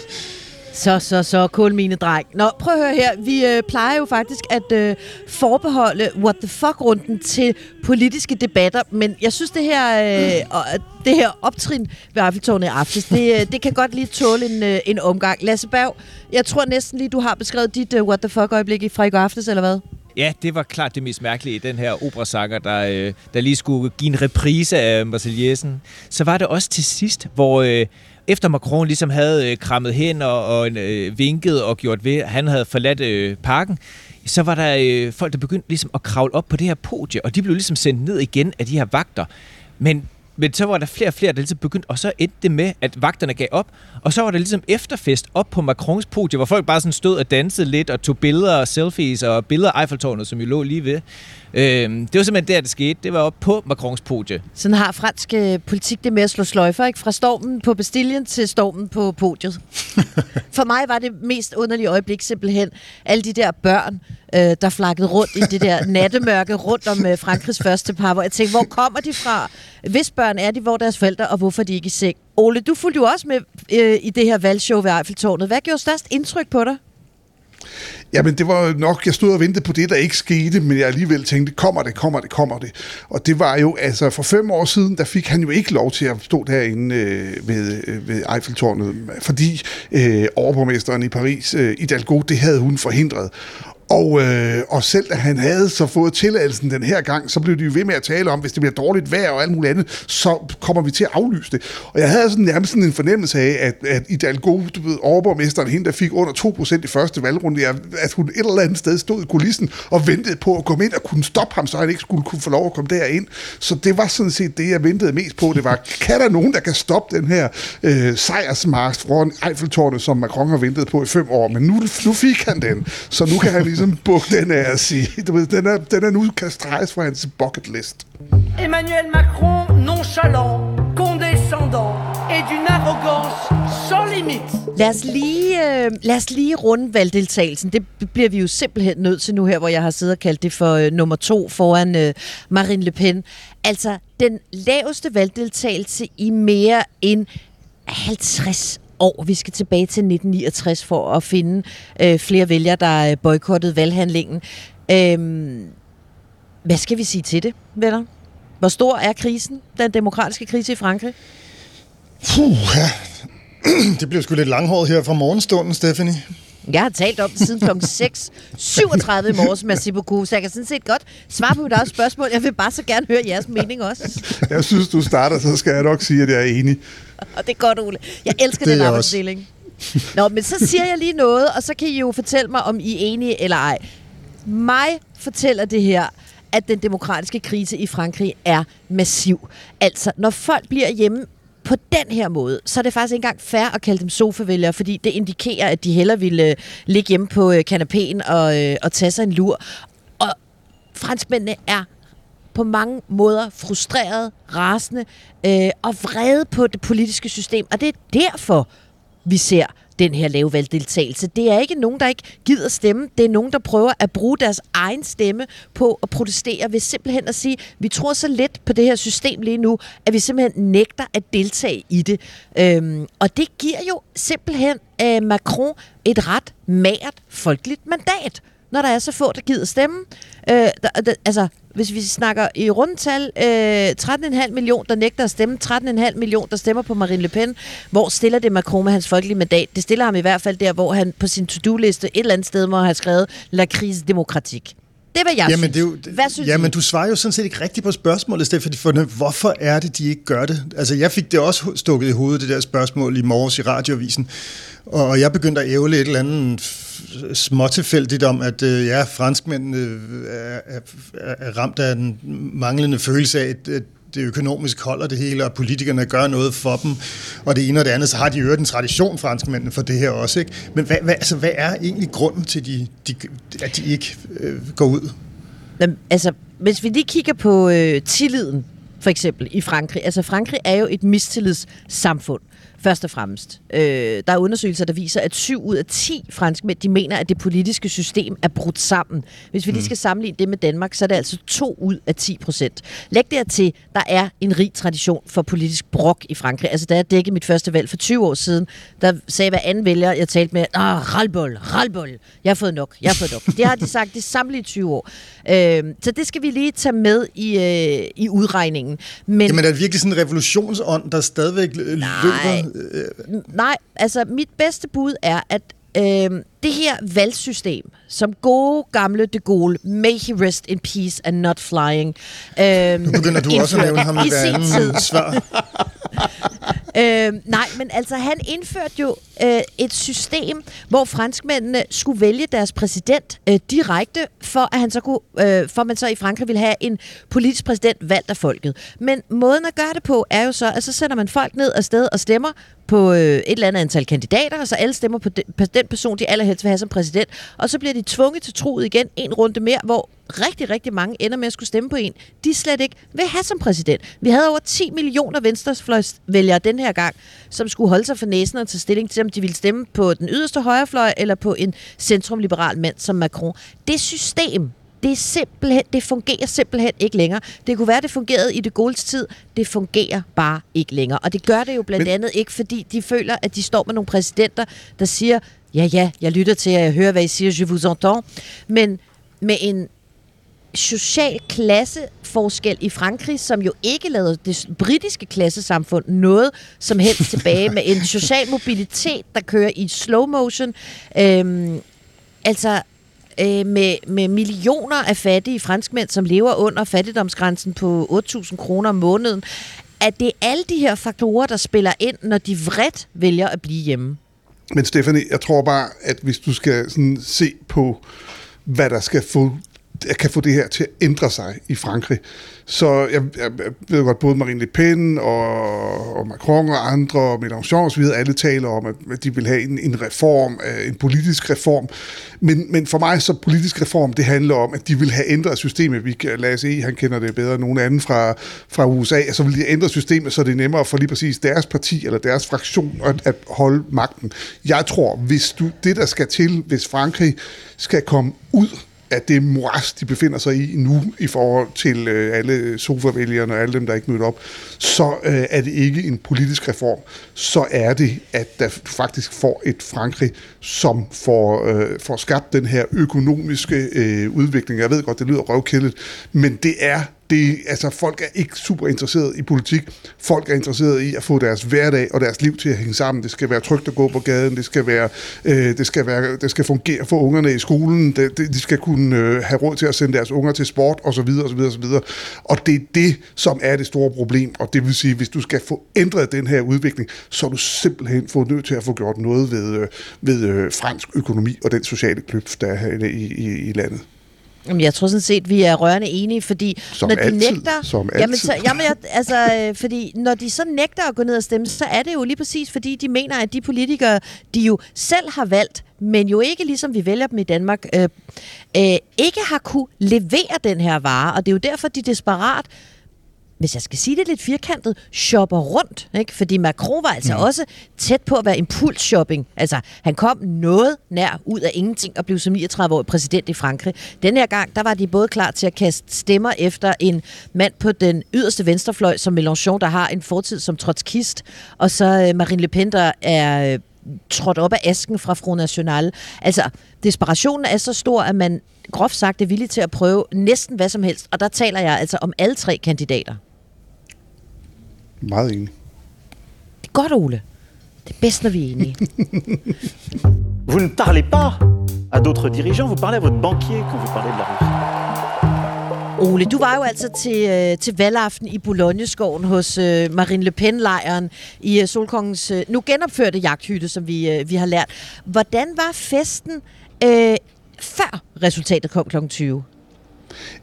Speaker 2: Så, så, så, kulmine dreng. Nå, prøv at høre her. Vi øh, plejer jo faktisk at øh, forbeholde what the fuck-runden til politiske debatter, men jeg synes, det her, øh, det her optrin ved Eiffeltårnet i aftes, det, øh, det kan godt lige tåle en, øh, en omgang. Lasse Berg, jeg tror næsten lige, du har beskrevet dit øh, what the fuck-øjeblik i fra i går aftes, eller hvad?
Speaker 3: Ja, det var klart det mest mærkelige i den her operasanger, der, øh, der lige skulle give en reprise af Marseillesen. Så var det også til sidst, hvor, øh, efter Macron ligesom havde øh, krammet hen og, og øh, vinket og gjort ved, at han havde forladt øh, parken, så var der øh, folk, der begyndte ligesom at kravle op på det her podie, og de blev ligesom sendt ned igen af de her vagter. Men men så var der flere og flere, der ligesom begyndte, og så endte det med, at vagterne gav op, og så var der ligesom efterfest op på Macrons podie, hvor folk bare sådan stod og dansede lidt, og tog billeder og selfies, og billeder af Eiffeltårnet, som jo lå lige ved. Øhm, det var simpelthen der, det skete. Det var op på Macrons podie.
Speaker 2: Sådan har fransk øh, politik det med at slå sløjfer, ikke? Fra stormen på Bastillen til stormen på podiet. <laughs> For mig var det mest underlige øjeblik simpelthen alle de der børn, øh, der flakkede rundt i det der <laughs> nattemørke rundt om øh, Frankrigs første par, hvor jeg tænkte, hvor kommer de fra? Hvis børn er de, hvor er deres forældre, og hvorfor er de ikke i seng? Ole, du fulgte jo også med øh, i det her valgshow ved Eiffeltårnet. Hvad gjorde størst indtryk på dig?
Speaker 5: Jamen, det var nok, jeg stod og ventede på det, der ikke skete, men jeg alligevel tænkte, kommer det, kommer det, kommer det. Og det var jo, altså for fem år siden, der fik han jo ikke lov til at stå derinde øh, ved, øh, ved Eiffeltårnet, fordi øh, overborgmesteren i Paris, øh, Hidalgo, det havde hun forhindret. Og, øh, og selv da han havde så fået tilladelsen den her gang, så blev de jo ved med at tale om, hvis det bliver dårligt vejr og alt muligt andet, så kommer vi til at aflyse det. Og jeg havde sådan nærmest sådan en fornemmelse af, at, at Hidalgo, du ved, overborgmesteren, hende der fik under 2% i første valgrunde, at hun et eller andet sted stod i kulissen og ventede på at komme ind og kunne stoppe ham, så han ikke skulle kunne få lov at komme derind. Så det var sådan set det, jeg ventede mest på. Det var, kan der nogen, der kan stoppe den her øh, sejrsmars foran Eiffeltårnet, som Macron har ventet på i fem år? Men nu, nu fik han den, så nu kan han ligesom bukke den af at sige. Du ved, den, er, den er nu kan streges fra hans bucket list.
Speaker 9: Emmanuel Macron, nonchalant, condescendant et d'une arrogance sans limite.
Speaker 2: Lad os lige, øh, lad os lige runde valgdeltagelsen. Det bliver vi jo simpelthen nødt til nu her, hvor jeg har siddet og kaldt det for øh, nummer to foran øh, Marine Le Pen. Altså, den laveste valgdeltagelse i mere end 50 år. Vi skal tilbage til 1969 for at finde øh, flere vælgere, der øh, boykottede valghandlingen. Øhm, hvad skal vi sige til det, venner? Hvor stor er krisen, den demokratiske krise i Frankrig?
Speaker 4: Puh, ja. <clears throat> Det bliver sgu lidt langhåret her fra morgenstunden, Stephanie.
Speaker 2: Jeg har talt om det siden kl. 6.37 <laughs> i morges, merci beaucoup, så jeg kan sådan set godt svare på mit eget spørgsmål. Jeg vil bare så gerne høre jeres mening også.
Speaker 5: Jeg synes, du starter, så skal jeg nok sige, at jeg er enig. <laughs>
Speaker 2: Og det er godt, Ole. Jeg elsker
Speaker 4: Det
Speaker 2: den arbejdsdeling. Nå, men så siger jeg lige noget, og så kan I jo fortælle mig, om I er enige eller ej. Mig fortæller det her, at den demokratiske krise i Frankrig er massiv. Altså, når folk bliver hjemme på den her måde, så er det faktisk ikke engang fair at kalde dem sofavælgere, fordi det indikerer, at de hellere ville øh, ligge hjemme på øh, kanapéen og, øh, og tage sig en lur. Og franskmændene er på mange måder frustreret, rasende øh, og vrede på det politiske system. Og det er derfor, vi ser den her lave valgdeltagelse. Det er ikke nogen, der ikke gider stemme. Det er nogen, der prøver at bruge deres egen stemme på at protestere ved simpelthen at sige, vi tror så lidt på det her system lige nu, at vi simpelthen nægter at deltage i det. Øhm, og det giver jo simpelthen øh, Macron et ret mært folkeligt mandat når der er så få, der gider stemme. Øh, der, der, altså, hvis vi snakker i rundtal, øh, 13,5 millioner, der nægter at stemme, 13,5 millioner, der stemmer på Marine Le Pen. Hvor stiller det Macron med hans folkelige mandat? Det stiller ham i hvert fald der, hvor han på sin to-do-liste et eller andet sted må have skrevet La crise démocratique. Det hvad jeg
Speaker 4: Jamen,
Speaker 2: synes.
Speaker 4: det er jo,
Speaker 2: Hvad synes
Speaker 4: jamen,
Speaker 2: I?
Speaker 4: du svarer jo sådan set ikke rigtigt på spørgsmålet, Stefan, for hvorfor er det, de ikke gør det? Altså, jeg fik det også stukket i hovedet, det der spørgsmål i morges i radioavisen, og jeg begyndte at ævle et eller andet småtilfældigt om, at øh, ja, franskmændene øh, er, er, er ramt af en manglende følelse af, at, at det økonomisk holder det hele, og politikerne gør noget for dem, og det ene og det andet, så har de jo en tradition, franskmændene, for det her også. Ikke? Men hvad, hvad, altså, hvad er egentlig grunden til, de, de, at de ikke øh, går ud?
Speaker 2: Jamen, altså, hvis vi lige kigger på øh, tilliden, for eksempel, i Frankrig. Altså, Frankrig er jo et mistillidssamfund, først og fremmest. Øh, der er undersøgelser, der viser, at 7 ud af 10 franskmænd, de mener, at det politiske system er brudt sammen. Hvis vi lige skal sammenligne det med Danmark, så er det altså 2 ud af 10 procent. Læg dertil, der er en rig tradition for politisk brok i Frankrig. Altså, da jeg dækkede mit første valg for 20 år siden, der sagde hver anden vælger, jeg talte med, ah, ralbol, ralbol, jeg har fået nok, jeg har fået nok. Det har de sagt de samlede 20 år. Øh, så det skal vi lige tage med i, øh, i udregningen. Men,
Speaker 4: Jamen er det virkelig sådan en revolutionsånd, der stadigvæk
Speaker 2: Nej.
Speaker 4: løber? Øh,
Speaker 2: Nej, altså mit bedste bud er, at øh, det her valgsystem, som gode gamle de Gaulle, may he rest in peace and not flying. Øh,
Speaker 4: Nu begynder du også at nævne ham i hver anden svar. <laughs>
Speaker 2: Øh, nej, men altså han indførte jo øh, et system, hvor franskmændene skulle vælge deres præsident øh, direkte, for at han så kunne, øh, for man så i Frankrig ville have en politisk præsident valgt af folket. Men måden at gøre det på er jo så, at så sender man folk ned af sted og stemmer på øh, et eller andet antal kandidater, og så alle stemmer på den, på den person, de allerhelst vil have som præsident. Og så bliver de tvunget til troet igen en runde mere, hvor rigtig, rigtig mange ender med at skulle stemme på en, de slet ikke vil have som præsident. Vi havde over 10 millioner venstrefløjsvælgere den her gang, som skulle holde sig for næsen og tage stilling til, om de ville stemme på den yderste højrefløj eller på en centrumliberal mand som Macron. Det system, det, er simpelthen, det fungerer simpelthen ikke længere. Det kunne være, det fungerede i det gode tid. Det fungerer bare ikke længere. Og det gør det jo blandt Men... andet ikke, fordi de føler, at de står med nogle præsidenter, der siger, ja, ja, jeg lytter til jer, jeg hører, hvad I siger, je vous entends. Men med en social klasseforskel i Frankrig, som jo ikke lavede det britiske klassesamfund noget som helst tilbage, <laughs> med en social mobilitet, der kører i slow motion. Øhm, altså, øh, med, med millioner af fattige franskmænd, som lever under fattigdomsgrænsen på 8.000 kroner om måneden, at det er alle de her faktorer, der spiller ind, når de vredt vælger at blive hjemme.
Speaker 5: Men Stefanie, jeg tror bare, at hvis du skal sådan se på, hvad der skal få kan få det her til at ændre sig i Frankrig, så jeg, jeg, jeg ved godt, både Marine Le Pen og, og Macron og andre, og Mélenchon osv., alle taler om, at de vil have en, en reform, øh, en politisk reform. Men, men for mig så politisk reform, det handler om, at de vil have ændret systemet. Vi kan, lad os se, han kender det bedre end nogen anden fra, fra USA, så vil de ændre systemet, så det er nemmere for lige præcis deres parti eller deres fraktion at, at holde magten. Jeg tror, hvis du, det der skal til, hvis Frankrig skal komme ud at det moras, de befinder sig i nu, i forhold til øh, alle sofavælgerne og alle dem, der ikke mødte op, så øh, er det ikke en politisk reform. Så er det, at der faktisk får et Frankrig, som får, øh, får skabt den her økonomiske øh, udvikling. Jeg ved godt, det lyder røvkældet, men det er det, altså, folk er ikke super interesseret i politik. Folk er interesseret i at få deres hverdag og deres liv til at hænge sammen. Det skal være trygt at gå på gaden. Det skal, være, øh, det skal, være, det skal fungere for ungerne i skolen. Det, det, de skal kunne øh, have råd til at sende deres unger til sport osv. osv., osv. Og det er det, som er det store problem. Og det vil sige, hvis du skal få ændret den her udvikling, så er du simpelthen få nødt til at få gjort noget ved, øh, ved øh, fransk økonomi og den sociale kløft, der er i, i, i landet.
Speaker 2: Jamen, jeg tror sådan set, vi er rørende enige, fordi
Speaker 5: som
Speaker 2: når de
Speaker 5: altid,
Speaker 2: nægter...
Speaker 5: Som
Speaker 2: jamen, så, jamen, jeg, altså, øh, fordi når de så nægter at gå ned og stemme, så er det jo lige præcis, fordi de mener, at de politikere, de jo selv har valgt, men jo ikke ligesom vi vælger dem i Danmark, øh, øh, ikke har kunne levere den her vare, og det er jo derfor, de desperat hvis jeg skal sige det lidt firkantet, shopper rundt. Ikke? Fordi Macron var altså ja. også tæt på at være impulsshopping. Altså, han kom noget nær ud af ingenting og blev som 39-årig præsident i Frankrig. Den her gang, der var de både klar til at kaste stemmer efter en mand på den yderste venstrefløj, som Mélenchon, der har en fortid som trotskist, og så øh, Marine Le Pen, der er øh, trådt op af asken fra Front National. Altså, desperationen er så stor, at man groft sagt er villig til at prøve næsten hvad som helst. Og der taler jeg altså om alle tre kandidater.
Speaker 5: Meget enig.
Speaker 2: Det er godt, Ole. Det er bedst, når vi er enige. <laughs>
Speaker 6: Vous ne parlez pas à d'autres dirigeants, vous parlez à votre banquier quand vous parlez de la Russie.
Speaker 2: Ole, du var jo altså til, øh, til valgaften i Boulogneskoven hos øh, Marine Le Pen-lejren i øh, Solkongens øh, nu genopførte jagthytte, som vi, øh, vi har lært. Hvordan var festen øh, før resultatet kom kl. 20?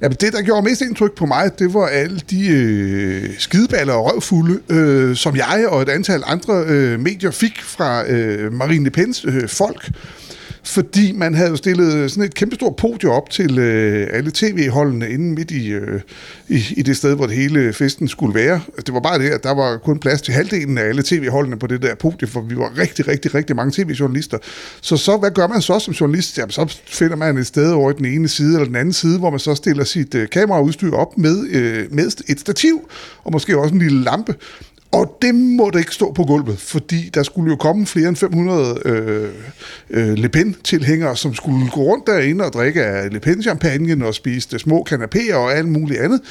Speaker 5: Ja, men det, der gjorde mest indtryk på mig, det var alle de øh, skideballer og røvfulde, øh, som jeg og et antal andre øh, medier fik fra øh, Marine Le Pens øh, folk fordi man havde stillet øh, sådan et kæmpestort podium op til øh, alle tv-holdene inde midt i, øh, i, i det sted, hvor det hele festen skulle være. Det var bare det, at der var kun plads til halvdelen af alle tv-holdene på det der podium, for vi var rigtig, rigtig, rigtig mange tv-journalister. Så, så hvad gør man så som journalist? Jamen, så finder man et sted over i den ene side eller den anden side, hvor man så stiller sit øh, kameraudstyr op med, øh, med et stativ, og måske også en lille lampe. Og det måtte ikke stå på gulvet, fordi der skulle jo komme flere end 500 øh, øh, Le Pen-tilhængere, som skulle gå rundt derinde og drikke af Le Pen-champagne og spise små kanapéer og alt muligt andet.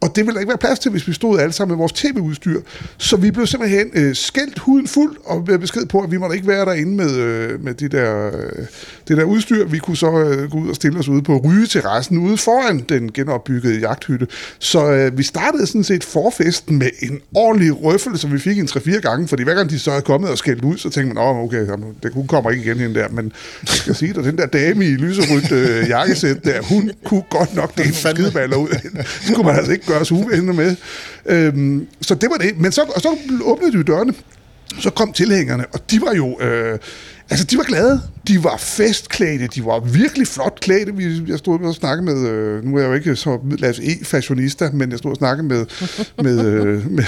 Speaker 5: Og det ville der ikke være plads til, hvis vi stod alle sammen med vores tv-udstyr. Så vi blev simpelthen øh, skældt huden fuld og blev besked på, at vi måtte ikke være derinde med, øh, med det, der, øh, det der udstyr. Vi kunne så øh, gå ud og stille os ude på rygeterrassen ude foran den genopbyggede jagthytte. Så øh, vi startede sådan set forfesten med en ordentlig røffel skuffelse, vi fik en 3-4 gange, fordi hver gang de så er kommet og skældt ud, så tænkte man, åh, okay, jamen, det, hun kommer ikke igen hende der, men jeg skal sige dig, den der dame i lyserødt øh, jakkesæt der, hun kunne godt nok det skideballer ud af hende. Det skulle man altså ikke gøre sig uvenner med. Øhm, så det var det. Men så, og så åbnede de dørene, så kom tilhængerne, og de var jo... Øh, Altså, de var glade. De var festklædte. De var virkelig flot klædte. Vi, jeg stod og snakkede med, øh, nu er jeg jo ikke så Lasse E-fashionista, men jeg stod og snakkede med, med, øh, med,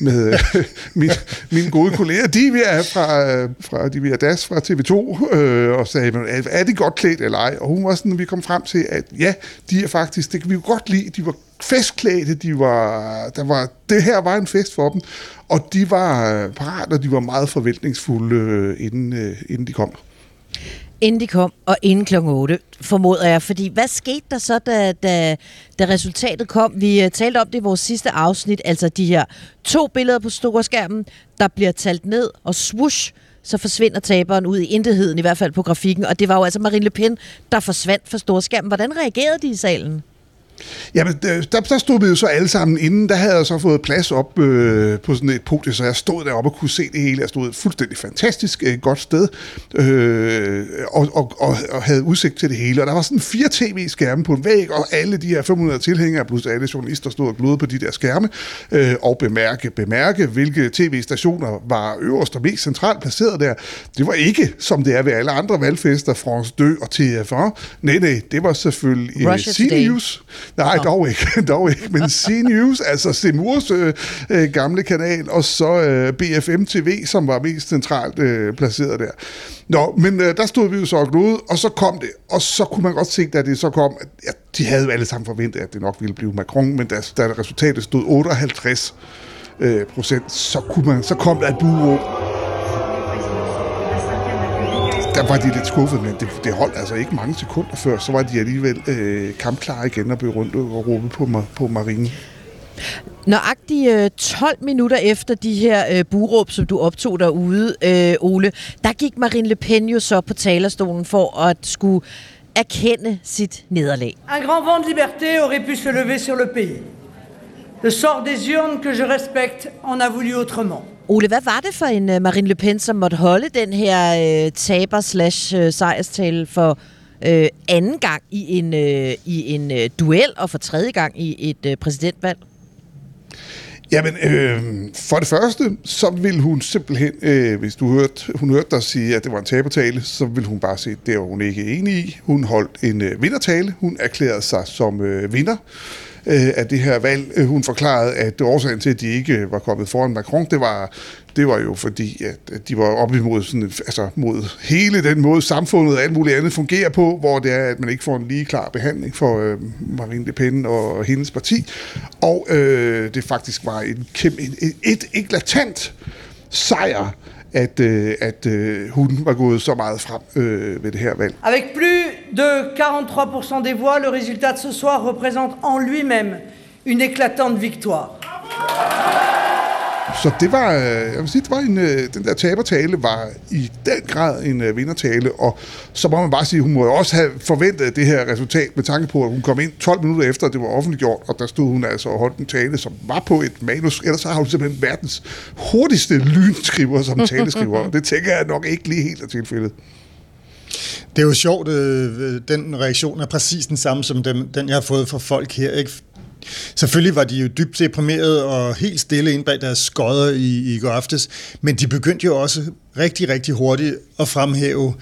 Speaker 5: med øh, min, mine gode kolleger, Divya fra, øh, fra Divya Das fra TV2, øh, og sagde, er, er de godt klædt eller ej? Og hun var sådan, vi kom frem til, at ja, de er faktisk, det kan vi jo godt lide, de var festklædte, de var, der var, det her var en fest for dem, og de var øh, parat, og de var meget forventningsfulde, øh, inden, øh, inden de kom.
Speaker 2: Inden de kom, og inden kl. 8, formoder jeg. Fordi hvad skete der så, da, da, da resultatet kom? Vi talte om det i vores sidste afsnit, altså de her to billeder på storskærmen, der bliver talt ned, og swoosh, så forsvinder taberen ud i intetheden, i hvert fald på grafikken. Og det var jo altså Marine Le Pen, der forsvandt fra storskærmen. Hvordan reagerede de i salen?
Speaker 5: Jamen, der, der stod vi jo så alle sammen inden. Der havde jeg så fået plads op øh, på sådan et podie, så jeg stod deroppe og kunne se det hele. Jeg stod et fuldstændig fantastisk øh, godt sted øh, og, og, og, og havde udsigt til det hele. Og der var sådan fire tv-skærme på en væg, og alle de her 500 tilhængere, plus alle journalister, stod og glodede på de der skærme. Øh, og bemærke, bemærke, hvilke tv-stationer var øverst og mest centralt placeret der. Det var ikke, som det er ved alle andre valgfester, France 2 og TF1. Nej, nej, det var selvfølgelig øh, CNews. Nej, dog ikke, <laughs> dog ikke. Men C-News, altså Semurs øh, øh, gamle kanal, og så øh, BFM TV, som var mest centralt øh, placeret der. Nå, men øh, der stod vi jo så og glode, og så kom det, og så kunne man godt se, da det så kom, at ja, de havde jo alle sammen forventet, at det nok ville blive Macron, men da, da resultatet stod 58 øh, procent, så, kunne man, så kom der et bureau der var de lidt skuffet, men det, det holdt altså ikke mange sekunder før, så var de alligevel øh, kampklare igen og blev rundt og råbe på, på marinen.
Speaker 2: Nøjagtigt øh, 12 minutter efter de her øh, buråb, som du optog derude, øh, Ole, der gik Marine Le Pen jo så på talerstolen for at skulle erkende sit nederlag.
Speaker 9: Un grand vent de liberté aurait pu se lever sur le pays. Le sort des urnes que je respecte en a voulu autrement.
Speaker 2: Ole, hvad var det for en uh, Marine Le Pen, som måtte holde den her uh, taber slash uh, sejrstale for uh, anden gang i en, uh, i en uh, duel og for tredje gang i et uh, præsidentvalg?
Speaker 5: Jamen, øh, for det første, så vil hun simpelthen, øh, hvis du hørte, hun hørte dig sige, at det var en tabertale, så vil hun bare sige, at det var hun ikke enig i. Hun holdt en øh, vindertale. Hun erklærede sig som øh, vinder øh, af det her valg. Øh, hun forklarede, at årsagen til, at de ikke øh, var kommet foran Macron, det var, det var jo fordi, at de var op imod sådan, altså mod hele den måde, samfundet og alt muligt andet fungerer på, hvor det er, at man ikke får en lige klar behandling for øh, Marine Le Pen og hendes parti. Og øh, det faktisk var en kæmpe, et, et eklatant sejr,
Speaker 9: Avec plus de 43% des voix, le résultat de ce soir représente en lui-même une éclatante victoire.
Speaker 5: Så det var, øh, jeg vil sige, det var en, øh, den der tabertale var i den grad en øh, vindertale, og så må man bare sige, hun må jo også have forventet det her resultat med tanke på, at hun kom ind 12 minutter efter, at det var offentliggjort, og der stod hun altså og holdt en tale, som var på et manus, ellers så har hun simpelthen verdens hurtigste lynskriver som taleskriver, og det tænker jeg nok ikke lige helt er tilfældet.
Speaker 4: Det er jo sjovt, den reaktion er præcis den samme som den jeg har fået fra folk her. Ikke? Selvfølgelig var de jo dybt deprimerede og helt stille ind bag deres skodder i, i går aftes, men de begyndte jo også rigtig, rigtig hurtigt at fremhæve,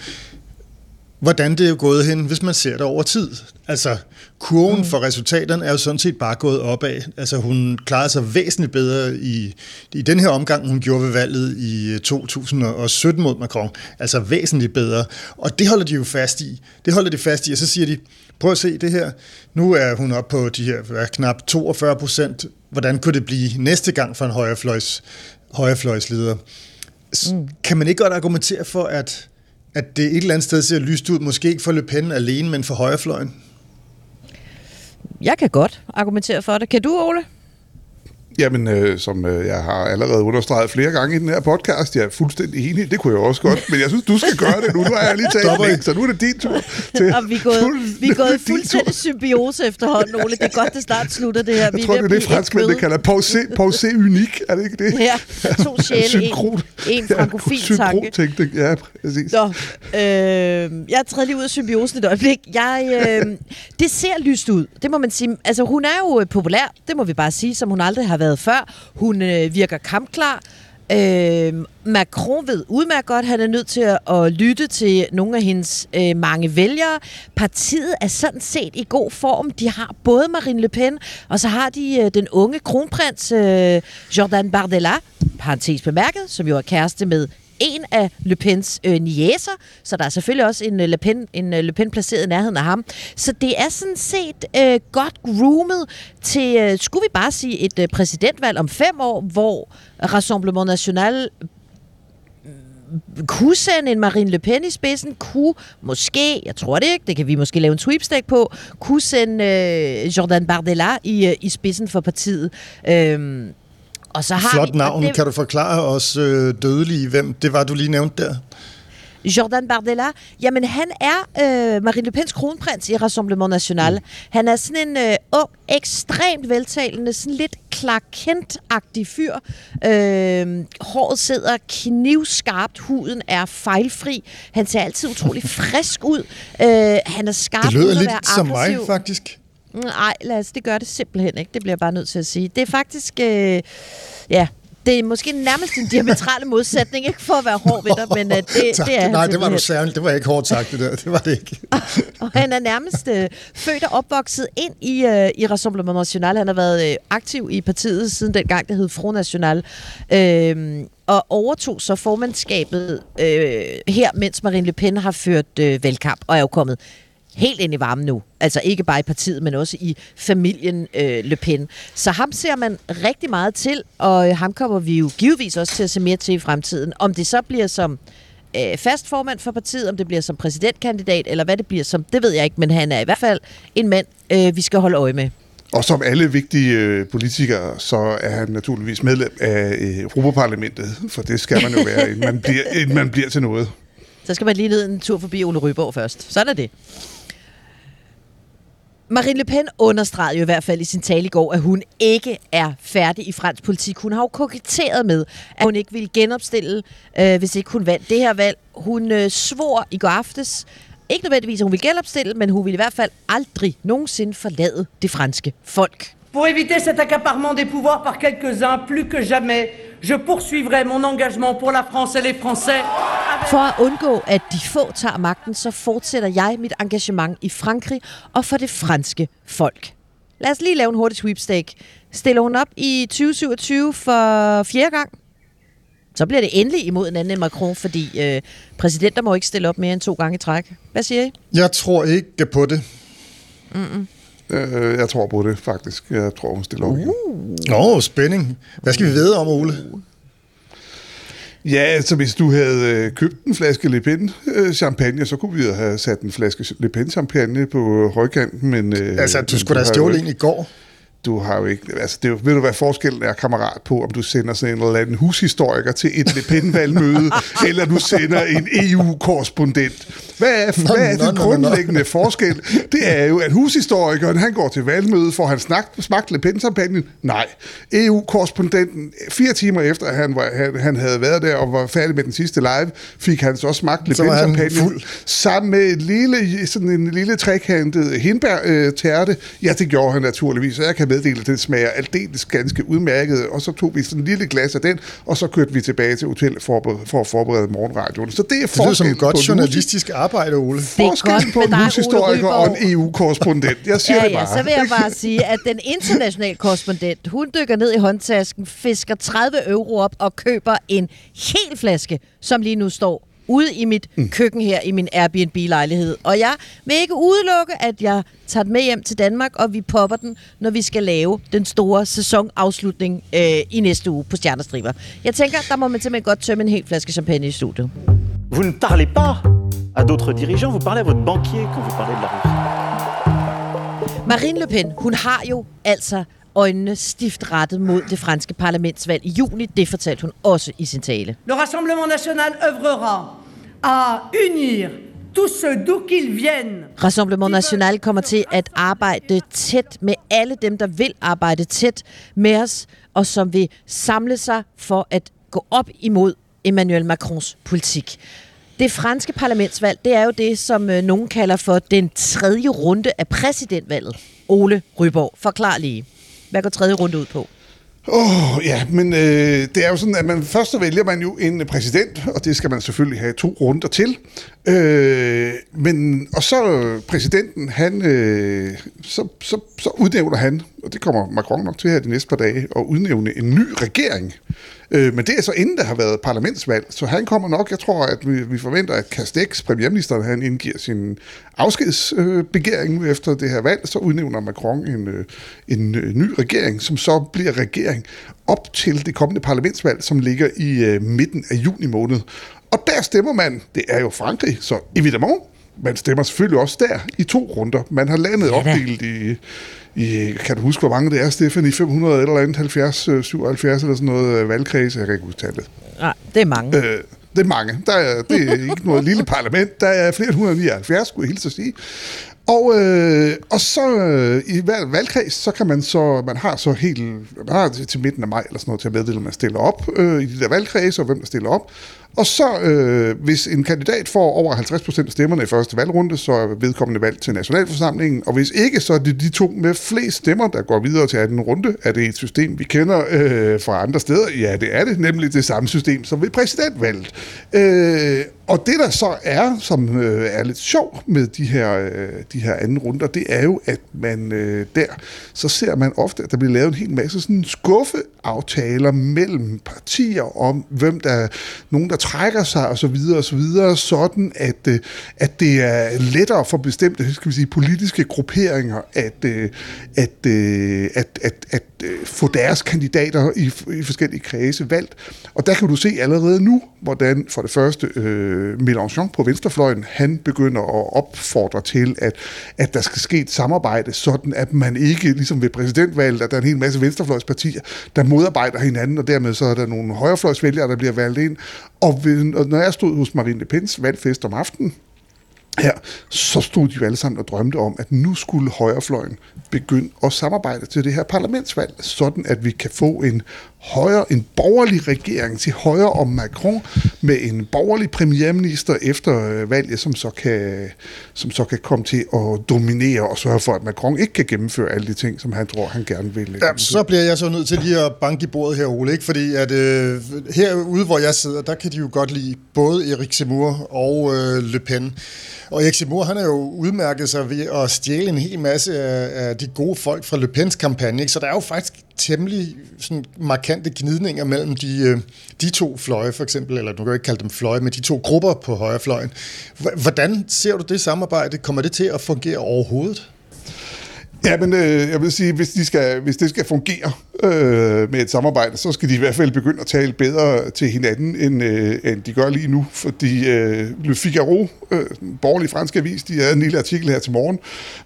Speaker 4: hvordan det er gået hen, hvis man ser det over tid. Altså, kurven mm. for resultaterne er jo sådan set bare gået opad. Altså, hun klarede sig væsentligt bedre i, i den her omgang, hun gjorde ved valget i 2017 mod Macron. Altså, væsentligt bedre. Og det holder de jo fast i. Det holder de fast i, og så siger de, prøv at se det her. Nu er hun oppe på de her knap 42 procent. Hvordan kunne det blive næste gang for en højrefløjs, højrefløjsleder? Mm. Kan man ikke godt argumentere for, at, at det et eller andet sted ser lyst ud, måske ikke for Le Pen alene, men for højrefløjen?
Speaker 2: Jeg kan godt argumentere for det. Kan du, Ole?
Speaker 5: Jamen, øh, som øh, jeg har allerede understreget flere gange i den her podcast, jeg er fuldstændig enig. Det kunne jeg også godt, men jeg synes, du skal gøre det nu. Nu har jeg lige talt længe, så nu er det din tur. Til,
Speaker 2: Og vi er gået,
Speaker 5: nu
Speaker 2: vi er gået <laughs> fuldstændig symbiose efterhånden, Ole. Det er godt, det snart slutter det her. Vi
Speaker 5: Jeg
Speaker 2: er
Speaker 5: tror, det er det, franskmændene kalder pausé, pausé unik, er det ikke det?
Speaker 2: Ja, to sjæle,
Speaker 5: Synkron.
Speaker 2: en, en frankofil tanke.
Speaker 5: Synkrotænkning, ja, præcis.
Speaker 2: Nå, øh, jeg træder lige ud af symbiosen et øjeblik. Jeg, øh, det ser lyst ud, det må man sige. Altså, hun er jo populær, det må vi bare sige, som hun aldrig har været før. Hun øh, virker kampklar. Øh, Macron ved udmærket godt, at han er nødt til at, at lytte til nogle af hendes øh, mange vælgere. Partiet er sådan set i god form. De har både Marine Le Pen, og så har de øh, den unge kronprins øh, Jordan Bardella, parentes bemærket, som jo er kæreste med en af Le Pens øh, niæser, så der er selvfølgelig også en øh, Le Pen, en øh, Le Pen placeret i nærheden af ham. Så det er sådan set øh, godt groomet til, øh, skulle vi bare sige, et øh, præsidentvalg om fem år, hvor Rassemblement National mm, kunne sende en Marine Le Pen i spidsen, kunne måske, jeg tror det ikke, det kan vi måske lave en sweepstake på, kunne sende øh, Jordan Bardella i, øh, i spidsen for partiet. Øh, og så har
Speaker 4: Flot
Speaker 2: vi-
Speaker 4: navn.
Speaker 2: det-
Speaker 4: Kan du forklare os øh, dødelige, hvem det var, du lige nævnte der?
Speaker 2: Jordan Bardella, jamen han er øh, Marine Le Pens kronprins i Rassemblement National. Mm. Han er sådan en øh, ung, ekstremt veltalende, sådan lidt Clark Kent-agtig fyr. Øh, håret sidder knivskarpt, huden er fejlfri. Han ser altid utrolig <laughs> frisk ud. Øh, han er skarp
Speaker 4: Det lyder lidt som mig, faktisk.
Speaker 2: Nej, lad os, det gør det simpelthen ikke. Det bliver jeg bare nødt til at sige. Det er faktisk, øh, ja, det er måske nærmest en diametrale modsætning, ikke for at være hård ved dig, men øh, det,
Speaker 4: Tak.
Speaker 2: det er
Speaker 4: Nej, det var du særligt. Det var ikke hårdt sagt, det der. Det var det ikke. <laughs>
Speaker 2: Og han er nærmest øh, født og opvokset ind i, øh, i Rassemblement National. Han har været øh, aktiv i partiet siden dengang, det hed Front National. Øh, og overtog så formandskabet øh, her, mens Marine Le Pen har ført øh, valgkamp, og er jo kommet helt ind i varmen nu. Altså ikke bare i partiet, men også i familien øh, Le Pen. Så ham ser man rigtig meget til, og øh, ham kommer vi jo givetvis også til at se mere til i fremtiden. Om det så bliver som øh, fast formand for partiet, om det bliver som præsidentkandidat, eller hvad det bliver som, det ved jeg ikke, men han er i hvert fald en mand, øh, vi skal holde øje med.
Speaker 5: Og som alle vigtige øh, politikere, så er han naturligvis medlem af øh, Europaparlamentet, for det skal man jo <laughs> være, inden man bliver, inden man bliver til noget.
Speaker 2: Så skal man lige ned en tur forbi Ole Ryborg først. Sådan er det. Marine Le Pen understregede jo i hvert fald i sin tale i går, at hun ikke er færdig i fransk politik. Hun har jo koketteret med, at hun ikke ville genopstille, øh, hvis ikke hun vandt det her valg. Hun øh, svor i går aftes, ikke nødvendigvis, at hun ville genopstille, men hun ville i hvert fald aldrig nogensinde forlade det franske folk.
Speaker 9: Pour éviter cet accaparement des pouvoirs par quelques-uns, plus que jamais, je poursuivrai mon engagement pour la France et les Français.
Speaker 2: For at undgå, at de få tager magten, så fortsætter jeg mit engagement i Frankrig og for det franske folk. Lad os lige lave en hurtig sweepstake. Stiller hun op i 2027 for fjerde gang? Så bliver det endelig imod en anden end Macron, fordi øh, præsidenter må ikke stille op mere end to gange i træk. Hvad siger I?
Speaker 4: Jeg tror ikke på det.
Speaker 5: Øh, jeg tror på det, faktisk. Jeg tror, hun stiller op. igen.
Speaker 4: Nå, spænding. Hvad skal vi vide om, Ole?
Speaker 5: Ja, altså hvis du havde øh, købt en flaske Le Pen øh, champagne, så kunne vi have sat en flaske Le Pen champagne på højkanten, men... Øh,
Speaker 4: Altså, du skulle da
Speaker 5: har jo
Speaker 4: stjåle
Speaker 5: ikke-
Speaker 4: en i går.
Speaker 5: Du har jo ikke... Altså, det er jo, ved du, hvad forskellen er, kammerat, på, om du sender sådan en eller anden hushistoriker til et Le Pen-valgmøde, <laughs> eller du sender en EU-korrespondent. Hvad er,
Speaker 4: Nå,
Speaker 5: hvad er
Speaker 4: nå,
Speaker 5: den
Speaker 4: nå, nå, nå.
Speaker 5: grundlæggende forskel? Det er jo, at hushistorikeren, han går til valgmøde, får han snak, smagt Le Pen-champagne? Nej. EU-korrespondenten, fire timer efter, at han, var, han, han havde været der og var færdig med den sidste live, fik han så smagt Le
Speaker 4: fuld.
Speaker 5: sammen med et lille, sådan en lille trekantet hindbær-tærte. Ja, det gjorde han naturligvis, og jeg kan meddele, at den smager aldeles ganske udmærket. Og så tog vi sådan en lille glas af den, og så kørte vi tilbage til hotellet for, for at forberede morgenradioen. Så det er
Speaker 4: Det lyder som et godt journalistisk arbejde, Ole.
Speaker 2: Det er
Speaker 5: forskel
Speaker 2: godt
Speaker 5: på
Speaker 2: med
Speaker 5: en
Speaker 2: dig, Ole
Speaker 5: hushistoriker og en. EU-korrespondent. Jeg siger
Speaker 2: Ja,
Speaker 5: det
Speaker 2: ja,
Speaker 5: bare.
Speaker 2: så vil jeg bare sige, at den internationale korrespondent, hun dykker ned i håndtasken, fisker 30 euro op og køber en hel flaske, som lige nu står ude i mit mm. køkken her i min Airbnb-lejlighed. Og jeg vil ikke udelukke, at jeg tager den med hjem til Danmark, og vi popper den, når vi skal lave den store sæsonafslutning øh, i næste uge på Stjernestriber. Jeg tænker, der må man simpelthen godt tømme en hel flaske champagne i studiet.
Speaker 6: Vous ne parlez pas à d'autres dirigeants, vous parlez à votre banquier quand vous parlez de la Russie.
Speaker 2: Marine Le Pen, hun har jo altså øjnene stift rettet mod det franske parlamentsvalg i juni. Det fortalte hun også i sin tale.
Speaker 9: Le Rassemblement national œuvrera à unir tous ceux d'où qu'ils viennent.
Speaker 2: Rassemblement National kommer til at arbejde tæt med alle dem, der vil arbejde tæt med os, og som vil samle sig for at gå op imod Emmanuel Macrons politik. Det franske parlamentsvalg, det er jo det, som øh, nogen kalder for den tredje runde af præsidentvalget. Ole Ryborg, forklar lige. Hvad går tredje runde ud på?
Speaker 5: Åh, oh, ja, men øh, det er jo sådan, at man først vælger man jo en præsident, og det skal man selvfølgelig have to runder til. Øh, men, og så præsidenten, han, øh, så, så, så udnævner han, og det kommer Macron nok til her de næste par dage, at udnævne en ny regering. Øh, men det er så inden der har været parlamentsvalg, så han kommer nok, jeg tror, at vi, vi forventer, at Castex, premierministeren, han indgiver sin afskedsbegæring øh, efter det her valg, så udnævner Macron en, øh, en øh, ny regering, som så bliver regering op til det kommende parlamentsvalg, som ligger i øh, midten af juni måned. Og der stemmer man, det er jo Frankrig, så evidemment, man stemmer selvfølgelig også der i to runder. Man har landet ja, opdelt i, i, kan du huske, hvor mange det er, Stefan, i 500 eller andet, 70, 77 eller sådan noget valgkreds, jeg kan ikke huske tallet.
Speaker 2: Nej, det er mange.
Speaker 5: Øh, det er mange. Der er, det er ikke noget lille parlament. Der er flere end 179, skulle jeg hilse at sige. Og, øh, og så øh, i hver valgkreds, så kan man så, man har så helt, man har til midten af maj eller sådan noget til at meddele, at man stiller op øh, i de der valgkreds, og hvem der stiller op. Og så, øh, hvis en kandidat får over 50% af stemmerne i første valgrunde, så er vedkommende valgt til nationalforsamlingen. Og hvis ikke, så er det de to med flest stemmer, der går videre til anden runde. Er det et system, vi kender øh, fra andre steder? Ja, det er det. Nemlig det samme system som ved præsidentvalget. Øh, og det der så er, som øh, er lidt sjov med de her, øh, de her anden runder, det er jo, at man øh, der, så ser man ofte, at der bliver lavet en hel masse sådan skuffeaftaler mellem partier om, hvem der nogen, der trækker sig og så videre og så videre, sådan at, øh, at det er lettere for bestemte skal vi sige, politiske grupperinger at, øh, at, øh, at, at, at, øh, få deres kandidater i, i forskellige kredse valgt. Og der kan du se allerede nu, hvordan for det første øh, Øh, Mélenchon på venstrefløjen, han begynder at opfordre til, at, at der skal ske et samarbejde, sådan at man ikke, ligesom ved præsidentvalget, at der er en hel masse venstrefløjspartier, der modarbejder hinanden, og dermed så er der nogle højrefløjsvælgere, der bliver valgt ind. Og, ved, og når jeg stod hos Marine Le Pens valgfest om aftenen, her, så stod de jo alle sammen og drømte om, at nu skulle højrefløjen begynde at samarbejde til det her parlamentsvalg, sådan at vi kan få en højre, en borgerlig regering til højre om Macron med en borgerlig premierminister efter øh, valget, som så kan, som så kan komme til at dominere og sørge for, at Macron ikke kan gennemføre alle de ting, som han tror, han gerne vil.
Speaker 4: Ja, så bliver jeg så nødt til lige at banke i bordet her, Ole, ikke? fordi at øh, herude, hvor jeg sidder, der kan de jo godt lide både Erik Zemmour og øh, Le Pen. Og Erik Zemmour, han er jo udmærket sig ved at stjæle en hel masse af, af de gode folk fra Le Pens kampagne, ikke? så der er jo faktisk temmelig sådan markante gnidninger mellem de, øh, de to fløje, for eksempel, eller du kan jo ikke kalde dem fløje, men de to grupper på højrefløjen. Hvordan ser du det samarbejde? Kommer det til at fungere overhovedet?
Speaker 5: Ja, men øh, jeg vil sige, hvis, de skal, hvis det skal fungere øh, med et samarbejde, så skal de i hvert fald begynde at tale bedre til hinanden, end, øh, end de gør lige nu. Fordi øh, Le Figaro, øh, borgerlig fransk avis, de havde en lille artikel her til morgen,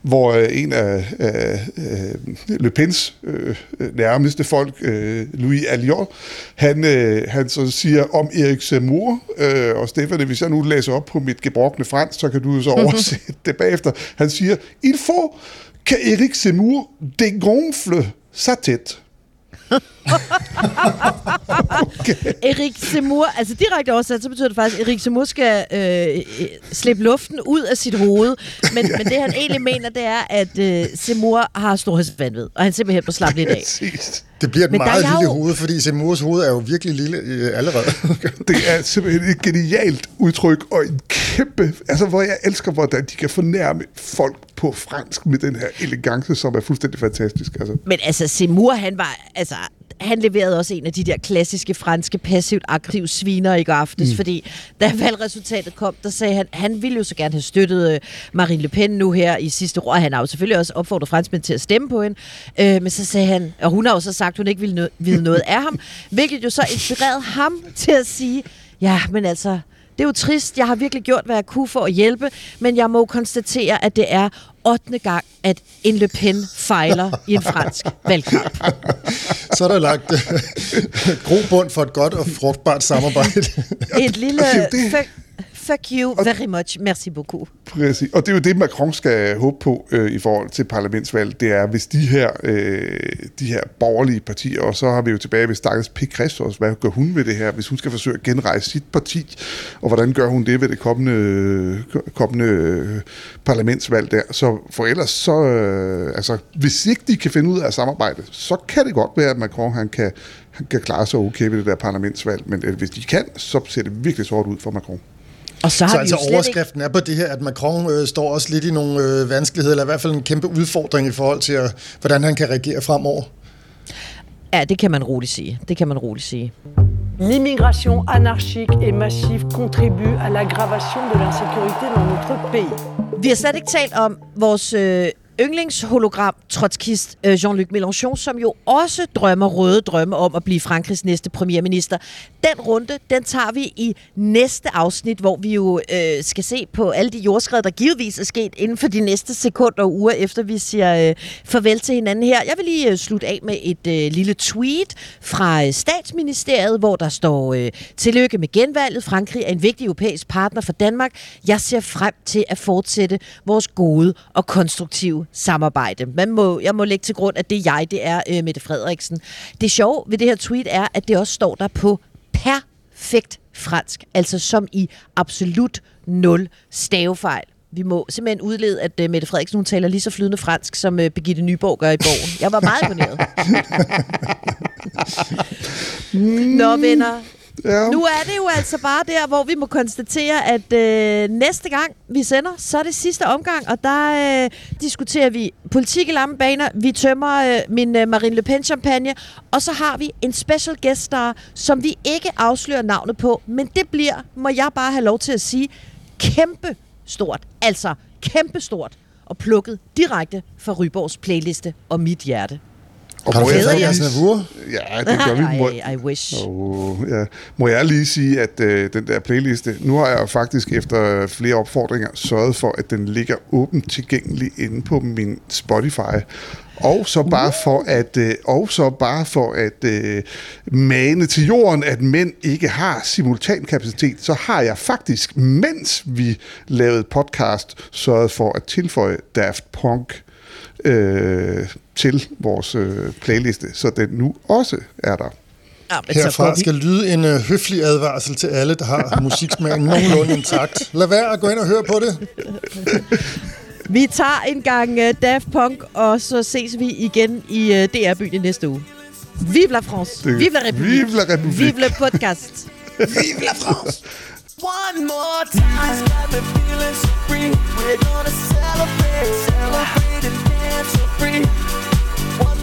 Speaker 5: hvor øh, en af øh, Le Pens øh, nærmeste folk, øh, Louis Alliot, han, øh, han så siger om Erik Zemmour, øh, og Stefan, hvis jeg nu læser op på mit gebrokne fransk, så kan du så <laughs> oversætte det bagefter. Han siger, il faut que Erik Zemmour dégonfle sa tête.
Speaker 2: okay. <laughs> Erik Zemmour, altså direkte oversat, så betyder det faktisk, at Erik Zemmour skal øh, slippe luften ud af sit hoved. Men, ja. men det han egentlig mener, det er, at øh, Zemmour har storhedsvandvid, og han simpelthen må slappe lidt af. <laughs>
Speaker 4: Det bliver et Men meget lille jo... hoved, fordi Seymours hoved er jo virkelig lille øh, allerede. <laughs>
Speaker 5: det er simpelthen et genialt udtryk, og en kæmpe... Altså, hvor jeg elsker, hvordan de kan fornærme folk på fransk med den her elegance, som er fuldstændig fantastisk. Altså.
Speaker 2: Men altså, Seymour, han var... Altså, han leverede også en af de der klassiske franske passivt aggressive sviner i går aftes, mm. fordi da valgresultatet kom, der sagde han, han ville jo så gerne have støttet øh, Marine Le Pen nu her i sidste år. Han har jo selvfølgelig også opfordret franskmænd til at stemme på hende, øh, men så sagde han, og hun har jo så sagt, hun ikke ville vide noget af ham, <laughs> hvilket jo så inspirerede ham til at sige, ja, men altså, Det er jo trist. Jeg har virkelig gjort, hvad jeg kunne for at hjælpe, men jeg må konstatere, at det er 8. gang, at en Le Pen fejler i en fransk valgkamp.
Speaker 4: Så er der lagt øh, grobund for et godt og frugtbart samarbejde.
Speaker 2: Et lille Fuck, you very much. Merci beaucoup.
Speaker 5: Præcis. Og det er jo det, Macron skal håbe på øh, i forhold til parlamentsvalg. Det er, hvis de her, øh, de her borgerlige partier, og så har vi jo tilbage ved Stakkels P. Christos, hvad gør hun ved det her, hvis hun skal forsøge at genrejse sit parti, og hvordan gør hun det ved det kommende, kommende øh, parlamentsvalg der. Så for ellers, så, øh, altså, hvis ikke de kan finde ud af at samarbejde, så kan det godt være, at Macron han kan, han kan klare sig okay ved det der parlamentsvalg, men øh, hvis de kan, så ser det virkelig sort ud for Macron.
Speaker 2: Og så har
Speaker 4: Så altså
Speaker 2: jo slet ikke...
Speaker 4: overskriften er på det her, at Macron øh, står også lidt i nogle øh, vanskeligheder, eller i hvert fald en kæmpe udfordring i forhold til, øh, hvordan han kan regere fremover.
Speaker 2: Ja, det kan man roligt sige. Det kan man roligt sige.
Speaker 9: L'immigration anarchique et massive contribue à l'aggravation de l'insécurité dans notre pays.
Speaker 2: Vi har slet ikke talt om vores øh, yndlingshologram, trotskist øh, Jean-Luc Mélenchon, som jo også drømmer røde drømme om at blive Frankrigs næste premierminister. Den runde, den tager vi i næste afsnit, hvor vi jo øh, skal se på alle de jordskred, der givetvis er sket inden for de næste sekunder og uger, efter vi siger øh, farvel til hinanden her. Jeg vil lige øh, slutte af med et øh, lille tweet fra øh, statsministeriet, hvor der står, øh, tillykke med genvalget. Frankrig er en vigtig europæisk partner for Danmark. Jeg ser frem til at fortsætte vores gode og konstruktive samarbejde. Man må, jeg må lægge til grund, at det er jeg, det er øh, Mette Frederiksen. Det sjove ved det her tweet er, at det også står der på perfekt fransk, altså som i absolut nul stavefejl. Vi må simpelthen udlede, at uh, Mette Frederiksen hun taler lige så flydende fransk, som uh, Birgitte Nyborg gør i bogen. Jeg var meget imponeret. <laughs> Nå, venner.
Speaker 5: Ja.
Speaker 2: Nu er det jo altså bare der, hvor vi må konstatere, at øh, næste gang vi sender, så er det sidste omgang, og der øh, diskuterer vi politik i lamme baner, vi tømmer øh, min øh, Marine Le Pen-champagne, og så har vi en special guest star, som vi ikke afslører navnet på, men det bliver, må jeg bare have lov til at sige, kæmpe stort, altså kæmpe stort, og plukket direkte fra Ryborgs playliste og mit hjerte.
Speaker 5: Og
Speaker 4: Har du fået
Speaker 5: lige-
Speaker 4: Asnavour?
Speaker 5: Ja, det gør vi. Må,
Speaker 2: I, I wish.
Speaker 5: Oh, ja. Må jeg lige sige, at øh, den der playliste, nu har jeg faktisk efter flere opfordringer sørget for, at den ligger åbent tilgængelig inde på min Spotify. Og så bare for at øh, og så bare for at øh, mane til jorden, at mænd ikke har simultankapacitet, så har jeg faktisk, mens vi lavede podcast, sørget for at tilføje Daft Punk øh, til vores øh, playliste, så den nu også er der.
Speaker 2: Ja, men
Speaker 4: Herfra
Speaker 2: vi-
Speaker 4: skal lyde en øh, høflig advarsel til alle, der har <laughs> musiksmagen nogenlunde intakt. Lad være at gå ind og høre på det. <laughs>
Speaker 2: Vi tager en gang uh, Daft Punk, og så ses vi igen i uh, DR-byen i næste uge. Vive la France!
Speaker 5: Det-
Speaker 2: Vive la République!
Speaker 5: Vive la République.
Speaker 2: Vive le podcast! <laughs>
Speaker 4: Vive la France!
Speaker 7: One more time, got me feeling so free. We're gonna celebrate, celebrate and dance so free.